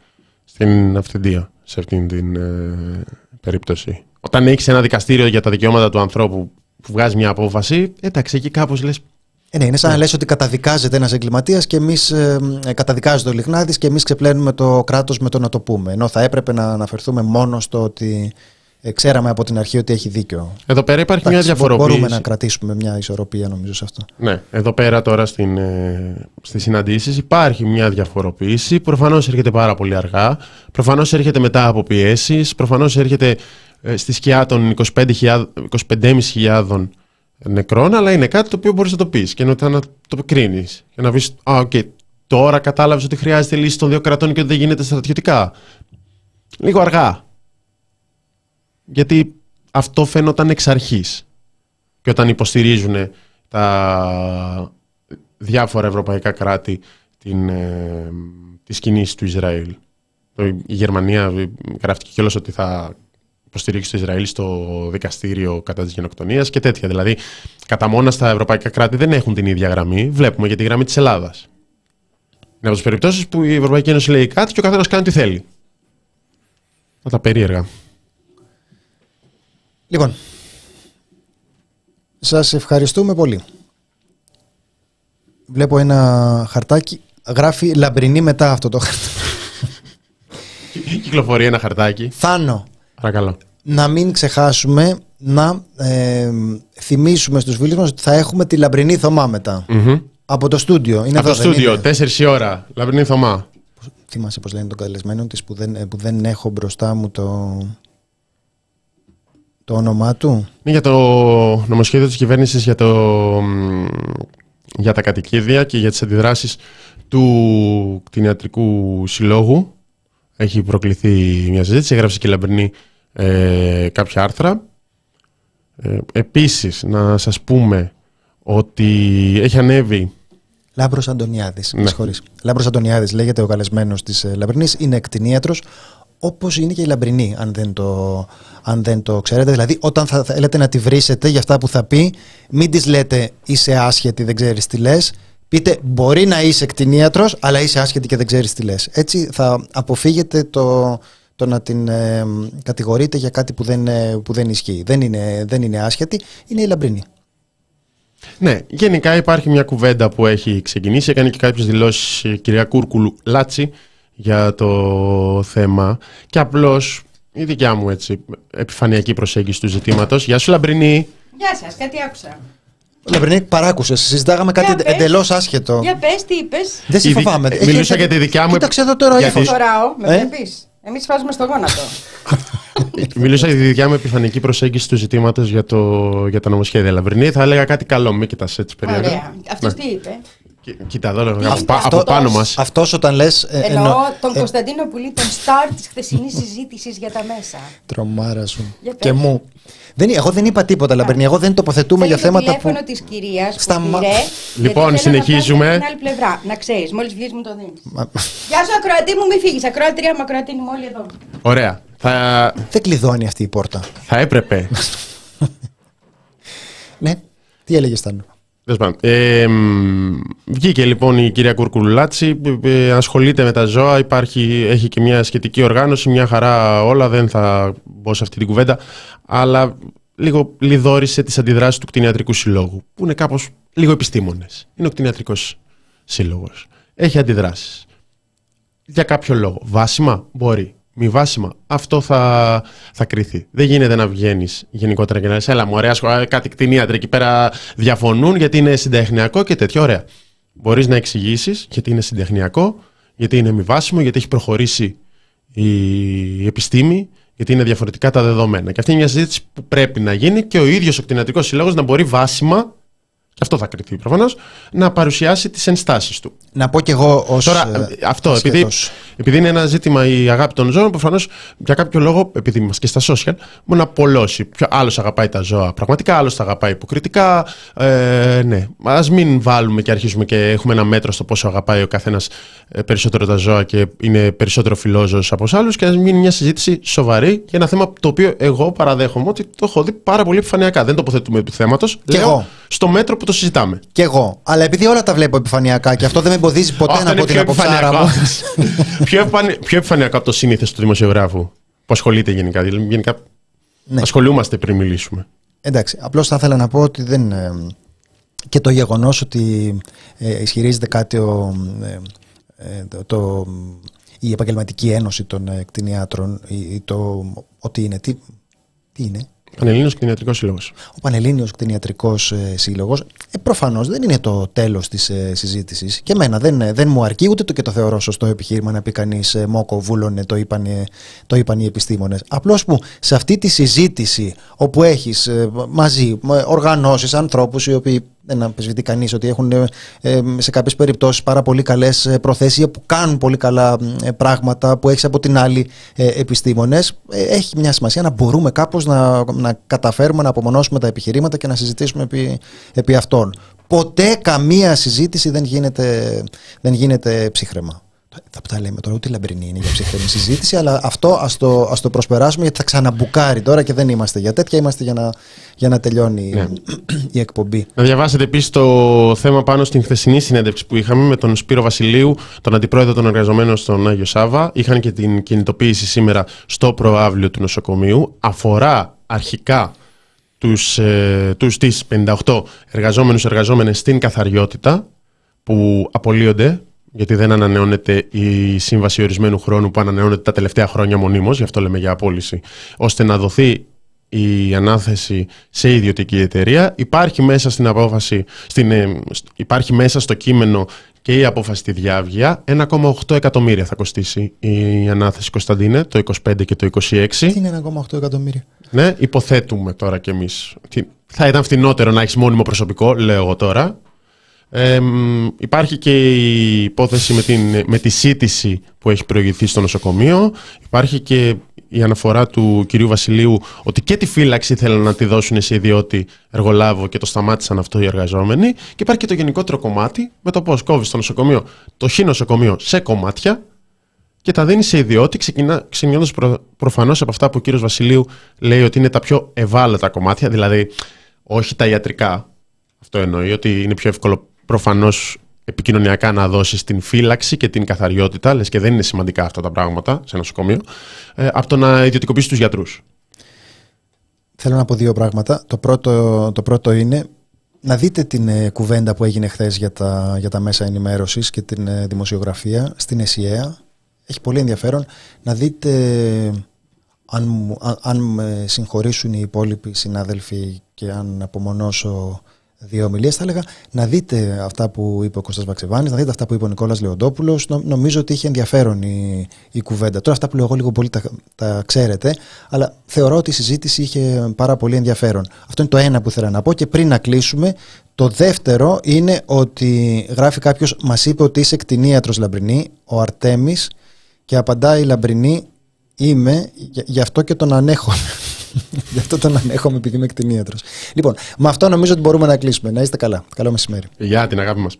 στην αυθεντία σε αυτήν την ε, περίπτωση. Όταν έχεις ένα δικαστήριο για τα δικαιώματα του ανθρώπου που βγάζει μια απόφαση, εντάξει, εκεί κάπως λες. Ε, ναι, είναι σαν να λες ότι καταδικάζεται ένας εγκληματίας και εμείς ε, ε, καταδικάζεται ο Λιχνάδης και εμείς ξεπλένουμε το κράτος με το να το πούμε. Ενώ θα έπρεπε να αναφερθούμε μόνο στο ότι ε, ξέραμε από την αρχή ότι έχει δίκιο. Εδώ πέρα υπάρχει μια Εντάξει, μπο- διαφοροποίηση. Μπορούμε να κρατήσουμε μια ισορροπία νομίζω σε αυτό. Ναι, εδώ πέρα τώρα στην, ε, στις συναντήσεις υπάρχει μια διαφοροποίηση. Προφανώς έρχεται πάρα πολύ αργά. Προφανώς έρχεται μετά από πιέσεις. Προφανώς έρχεται ε, στη σκιά των 25.000 25.500 νεκρών, αλλά είναι κάτι το οποίο μπορείς να το πεις και να, να το κρίνεις. Και να πεις, α, οκ, τώρα κατάλαβες ότι χρειάζεται λύση των δύο κρατών και ότι δεν γίνεται στρατιωτικά. Λίγο αργά. Γιατί αυτό φαίνονταν εξ αρχής. Και όταν υποστηρίζουν τα διάφορα ευρωπαϊκά κράτη την, ε, τις κινήσεις του Ισραήλ. Το- Η Γερμανία ε, γράφτηκε κιόλας ότι θα υποστηρίξει το Ισραήλ στο δικαστήριο κατά της γενοκτονίας και τέτοια. Δηλαδή, κατά μόνας στα ευρωπαϊκά κράτη δεν έχουν την ίδια γραμμή. Βλέπουμε για τη γραμμή της Ελλάδας. Είναι από τις περιπτώσεις που η Ευρωπαϊκή Ένωση λέει κάτι και ο καθένας κάνει τι θέλει. Να τα περίεργα. Λοιπόν, σας ευχαριστούμε πολύ. Βλέπω ένα χαρτάκι, γράφει λαμπρινή μετά αυτό το χαρτάκι. Κυκλοφορεί ένα χαρτάκι. Θάνο, Παρακαλώ. να μην ξεχάσουμε να ε, θυμίσουμε στους φίλους μας ότι θα έχουμε τη λαμπρινή Θωμά μετά. Μμμ. Από το στούντιο. Είναι Από εδώ, το δεν στούντιο, είναι; 4 η ώρα. Λαμπρινή Θωμά. Θυμάσαι πώς λένε τον καλεσμένο της που δεν, ε, που δεν έχω μπροστά μου το, το όνομά του; Είναι για το νομοσχέδιο της κυβέρνησης για, το, μ, για τα κατοικίδια και για τις αντιδράσεις του κτηνιατρικού συλλόγου. Έχει προκληθεί μια συζήτηση, έγραψε και η Λαμπρινή ε, κάποια άρθρα. Ε, επίσης, να σας πούμε ότι έχει ανέβει Λάμπρος Αντωνιάδης. Ναι. Ναι. Λάμπρος Αντωνιάδης λέγεται ο καλεσμένος της Λαμπρινής. Είναι εκτινίατρο, όπως είναι και η Λαμπρινή, αν δεν, το, αν δεν το ξέρετε. Δηλαδή, όταν θα θέλετε να τη βρίσετε για αυτά που θα πει, μην της λέτε είσαι άσχετη, δεν ξέρεις τι λες. Πείτε μπορεί να είσαι εκτινίατρο, αλλά είσαι άσχετη και δεν ξέρεις τι λες. Έτσι θα αποφύγετε το, το να την ε, κατηγορείτε για κάτι που δεν, ε, που δεν ισχύει. Δεν είναι, δεν είναι άσχετη, είναι η Λαμπρινή. Ναι, γενικά υπάρχει μια κουβέντα που έχει ξεκινήσει. Έκανε και κάποιες δηλώσεις η κυρία Κούρκουλου Λάτσι για το θέμα. Και απλώς η δικιά μου έτσι, επιφανειακή προσέγγιση του ζητήματος. Γεια σου, Λαμπρινή. Γεια σας, κάτι άκουσα. Λαμπρινή, παράκουσες. Συζητάγαμε κάτι Για πες. εντελώς άσχετο. Για πες, τι είπες. Δεν σε Η δι- φοβάμαι. ε, Έχει μιλούσα έρθει- για τη δικιά μου- Κοίταξε εδώ τώρα. Γιατί- ύφος. Φοράω, με Ε; βλέπει. Εμείς βάζουμε στο γόνατο. Μιλούσα για τη δικιά μου επιφανειακή προσέγγιση του ζητήματος για, το, για τα νομοσχέδια. Λαμπρινή, θα έλεγα κάτι καλό. Μην κοιτάς έτσι περίεργα. Ωραία. Αυτός Ναι. τι είπε; Κοι- Κοίτα εδώ, από, Αυτό- πα- από πάνω μας. Αυτός όταν λες. Ε, Εννοώ τον Κωνσταντίνο Πουλή, τον στάρ της χθεσινής συζήτησης για τα μέσα. Τρομάρα σου. Για πες. Και μου. Δεν, εγώ δεν είπα τίποτα, Λαμπρινή. Εγώ δεν τοποθετούμε για Θέλει το θέματα που. τηλέφωνο της κυρίας που Στα μα- πήρε. Λοιπόν, γιατί θέλω να συνεχίζουμε. φτάσει από την άλλη πλευρά. Να ξέρεις, μόλις βγεις μου το δίνεις. Μα- Γεια σου, ακροατή μου, μη φύγεις. Ακροατρία μου, ακροατή μου, όλοι εδώ. Ωραία. Θα, Δεν κλειδώνει αυτή η πόρτα. θα έπρεπε. Τι έλεγες Στάνο; Τέλος πάντων. Ε, μ, βγήκε λοιπόν η κυρία Κουρκουλάτσι, ε, ε, ασχολείται με τα ζώα, υπάρχει, έχει και μια σχετική οργάνωση, μια χαρά όλα, δεν θα μπω σε αυτή την κουβέντα, αλλά λίγο λιδόρισε τις αντιδράσεις του κτηνιατρικού συλλόγου, που είναι κάπως λίγο επιστήμονες. Είναι ο κτηνιατρικός σύλλογος. Έχει αντιδράσεις. Για κάποιο λόγο. Βάσιμα; Μπορεί. Μη βάσιμα. Αυτό θα, θα κρυθεί. Δεν γίνεται να βγαίνεις γενικότερα και να λες: Έλα, μου ωραία, σχολ- κάτι κτηνίατροι εκεί πέρα διαφωνούν γιατί είναι συντεχνιακό και τέτοιο. Ωραία. Μπορείς να εξηγήσεις γιατί είναι συντεχνιακό, γιατί είναι μη βάσιμο, γιατί έχει προχωρήσει η επιστήμη, γιατί είναι διαφορετικά τα δεδομένα. Και αυτή είναι μια συζήτηση που πρέπει να γίνει και ο ίδιος ο κτηνιατρικός σύλλογος να μπορεί βάσιμα, και αυτό θα κρυθεί προφανώς, να παρουσιάσει τις ενστάσεις του. Να πω κι εγώ ως. Τώρα, ε, αυτό, επειδή, επειδή είναι ένα ζήτημα η αγάπη των ζώων, προφανώς για κάποιο λόγο, επειδή είμαστε και στα social, μπορεί να απολώσει. Ποιο άλλος αγαπάει τα ζώα πραγματικά, άλλος τα αγαπάει υποκριτικά. Ε, ναι, ας μην βάλουμε και αρχίσουμε και έχουμε ένα μέτρο στο πόσο αγαπάει ο καθένας περισσότερο τα ζώα και είναι περισσότερο φιλόζωος από άλλους και ας μείνει μια συζήτηση σοβαρή για ένα θέμα το οποίο εγώ παραδέχομαι ότι το έχω δει πάρα πολύ επιφανειακά. Δεν τοποθετούμε του θέματος. Κι εγώ. Στο μέτρο που το συζητάμε. Κι εγώ. Αλλά επειδή όλα τα βλέπω επιφανειακά και αυτό δεν με εμποδίζει ποτέ Αυτό να είναι πω την πιο αποψάρα επιφανειακό. μου. πιο, επιφανε- πιο επιφανειακό από το σύνηθες του δημοσιογράφου που ασχολείται γενικά. Δηλαδή, γενικά Ναι. ασχολούμαστε πριν μιλήσουμε. Εντάξει, απλώς θα ήθελα να πω ότι δεν... ε, και το γεγονός ότι ε, ισχυρίζεται κάτι ο, ε, ε, το, το- η επαγγελματική ένωση των ε, κτηνιάτρων ή, ή το ότι είναι... Τι, τι είναι; Πανελλήνιος Κτηνιατρικός Σύλλογος. Ο Πανελλήνιος Κτηνιατρικός ε, Σύλλογος ε, προφανώς δεν είναι το τέλος της ε, συζήτησης και εμένα δεν, ε, δεν μου αρκεί ούτε το και το θεωρώ σωστό επιχείρημα να πει κανείς ε, μόκο βούλωνε το είπαν, ε, το είπαν οι επιστήμονες απλώς που σε αυτή τη συζήτηση όπου έχεις ε, μαζί με οργανώσεις, ανθρώπους οι οποίοι δεν αμφισβητεί κανείς ότι έχουν ε, ε, σε κάποιες περιπτώσεις πάρα πολύ καλές ε, προθέσεις που κάνουν πολύ καλά ε, πράγματα που έχεις από την άλλη ε, επιστήμονες ε, έχει μια σημασία να μπορούμε κάπως να, να καταφέρουμε να απομονώσουμε τα επιχειρήματα και να συζητήσουμε επί, επί αυτών. Ποτέ καμία συζήτηση δεν γίνεται, δεν γίνεται ψύχρεμα. Θα τα λέμε τώρα, ούτε λαμπρινή είναι για ψύχρεμη συζήτηση, αλλά αυτό ας το, ας το προσπεράσουμε γιατί θα ξαναμπουκάρει τώρα και δεν είμαστε για τέτοια, είμαστε για να, για να τελειώνει Ναι. η εκπομπή. Να διαβάσετε επίσης το θέμα πάνω στην χθεσινή συνέντευξη που είχαμε με τον Σπύρο Βασιλείου, τον αντιπρόεδρο των εργαζομένων στον Άγιο Σάβα. Είχαν και την κινητοποίηση σήμερα στο προάβλιο του νοσοκομείου. Αφορά αρχικά τους, ε, τους τις 58 εργαζόμενους εργαζόμενες στην καθαριότητα που απολύονται γιατί δεν ανανεώνεται η σύμβαση ορισμένου χρόνου που ανανεώνεται τα τελευταία χρόνια μονίμως, γι' αυτό λέμε για απόλυση, ώστε να δοθεί η ανάθεση σε ιδιωτική εταιρεία. Υπάρχει μέσα στην απόφαση, στην, ε, σ- υπάρχει μέσα στο κείμενο και η απόφαση στη διάβγεια. 1,8 εκατομμύρια θα κοστίσει η ανάθεση Κωνσταντίνε, το 25 και το 26. Τι είναι 1,8 εκατομμύρια; Ναι, υποθέτουμε τώρα κι εμείς. ότι Θα ήταν φτηνότερο να έχεις μόνιμο προσωπικό, λέω εγώ τώρα. Ε, μ, υπάρχει και η υπόθεση με, την, με τη σύντηση που έχει προηγηθεί στο νοσοκομείο. Υπάρχει και η αναφορά του κυρίου Βασιλείου ότι και τη φύλαξη θέλουν να τη δώσουν σε ιδιώτη εργολάβο και το σταμάτησαν αυτό οι εργαζόμενοι. Και υπάρχει και το γενικότερο κομμάτι με το πώς κόβεις το νοσοκομείο, το χ νοσοκομείο σε κομμάτια και τα δίνεις σε ιδιώτη, ξεκινώντας προ, προφανώς από αυτά που ο κύριος Βασιλείου λέει ότι είναι τα πιο ευάλωτα κομμάτια, δηλαδή όχι τα ιατρικά. Αυτό εννοεί ότι είναι πιο εύκολο προφανώς επικοινωνιακά να δώσεις την φύλαξη και την καθαριότητα, λες και δεν είναι σημαντικά αυτά τα πράγματα σε νοσοκομείο, ε, από το να ιδιωτικοποιήσεις τους γιατρούς. Θέλω να πω δύο πράγματα. Το πρώτο, το πρώτο είναι να δείτε την ε, κουβέντα που έγινε χθες για τα, για τα μέσα ενημέρωσης και την ε, δημοσιογραφία στην ΕΣΥΑ. Έχει πολύ ενδιαφέρον να δείτε αν, μου- αν, αν με συγχωρήσουν οι υπόλοιποι συνάδελφοι και αν απομονώσω δύο ομιλίες θα έλεγα να δείτε αυτά που είπε ο Κώστας Βαξεβάνης, να δείτε αυτά που είπε ο Νικόλας Λεοντόπουλος. Νο- νομίζω ότι είχε ενδιαφέρον η, η κουβέντα. Τώρα αυτά που λέω εγώ λίγο πολύ τα, τα ξέρετε, αλλά θεωρώ ότι η συζήτηση είχε πάρα πολύ ενδιαφέρον. Αυτό είναι το ένα που ήθελα να πω και πριν να κλείσουμε, το δεύτερο είναι ότι γράφει κάποιος, μας είπε ότι είσαι κτηνίατρος Λαμπρινή, ο Αρτέμις και απαντάει η Λαμπρινή είμαι, γι- γι' αυτό και τον ανέχομαι. Γι' αυτό τον ανέχομαι επειδή είμαι κτηνίατρος. Λοιπόν, με αυτό νομίζω ότι μπορούμε να κλείσουμε. Να είστε καλά. Καλό μεσημέρι. Για την αγάπη μας.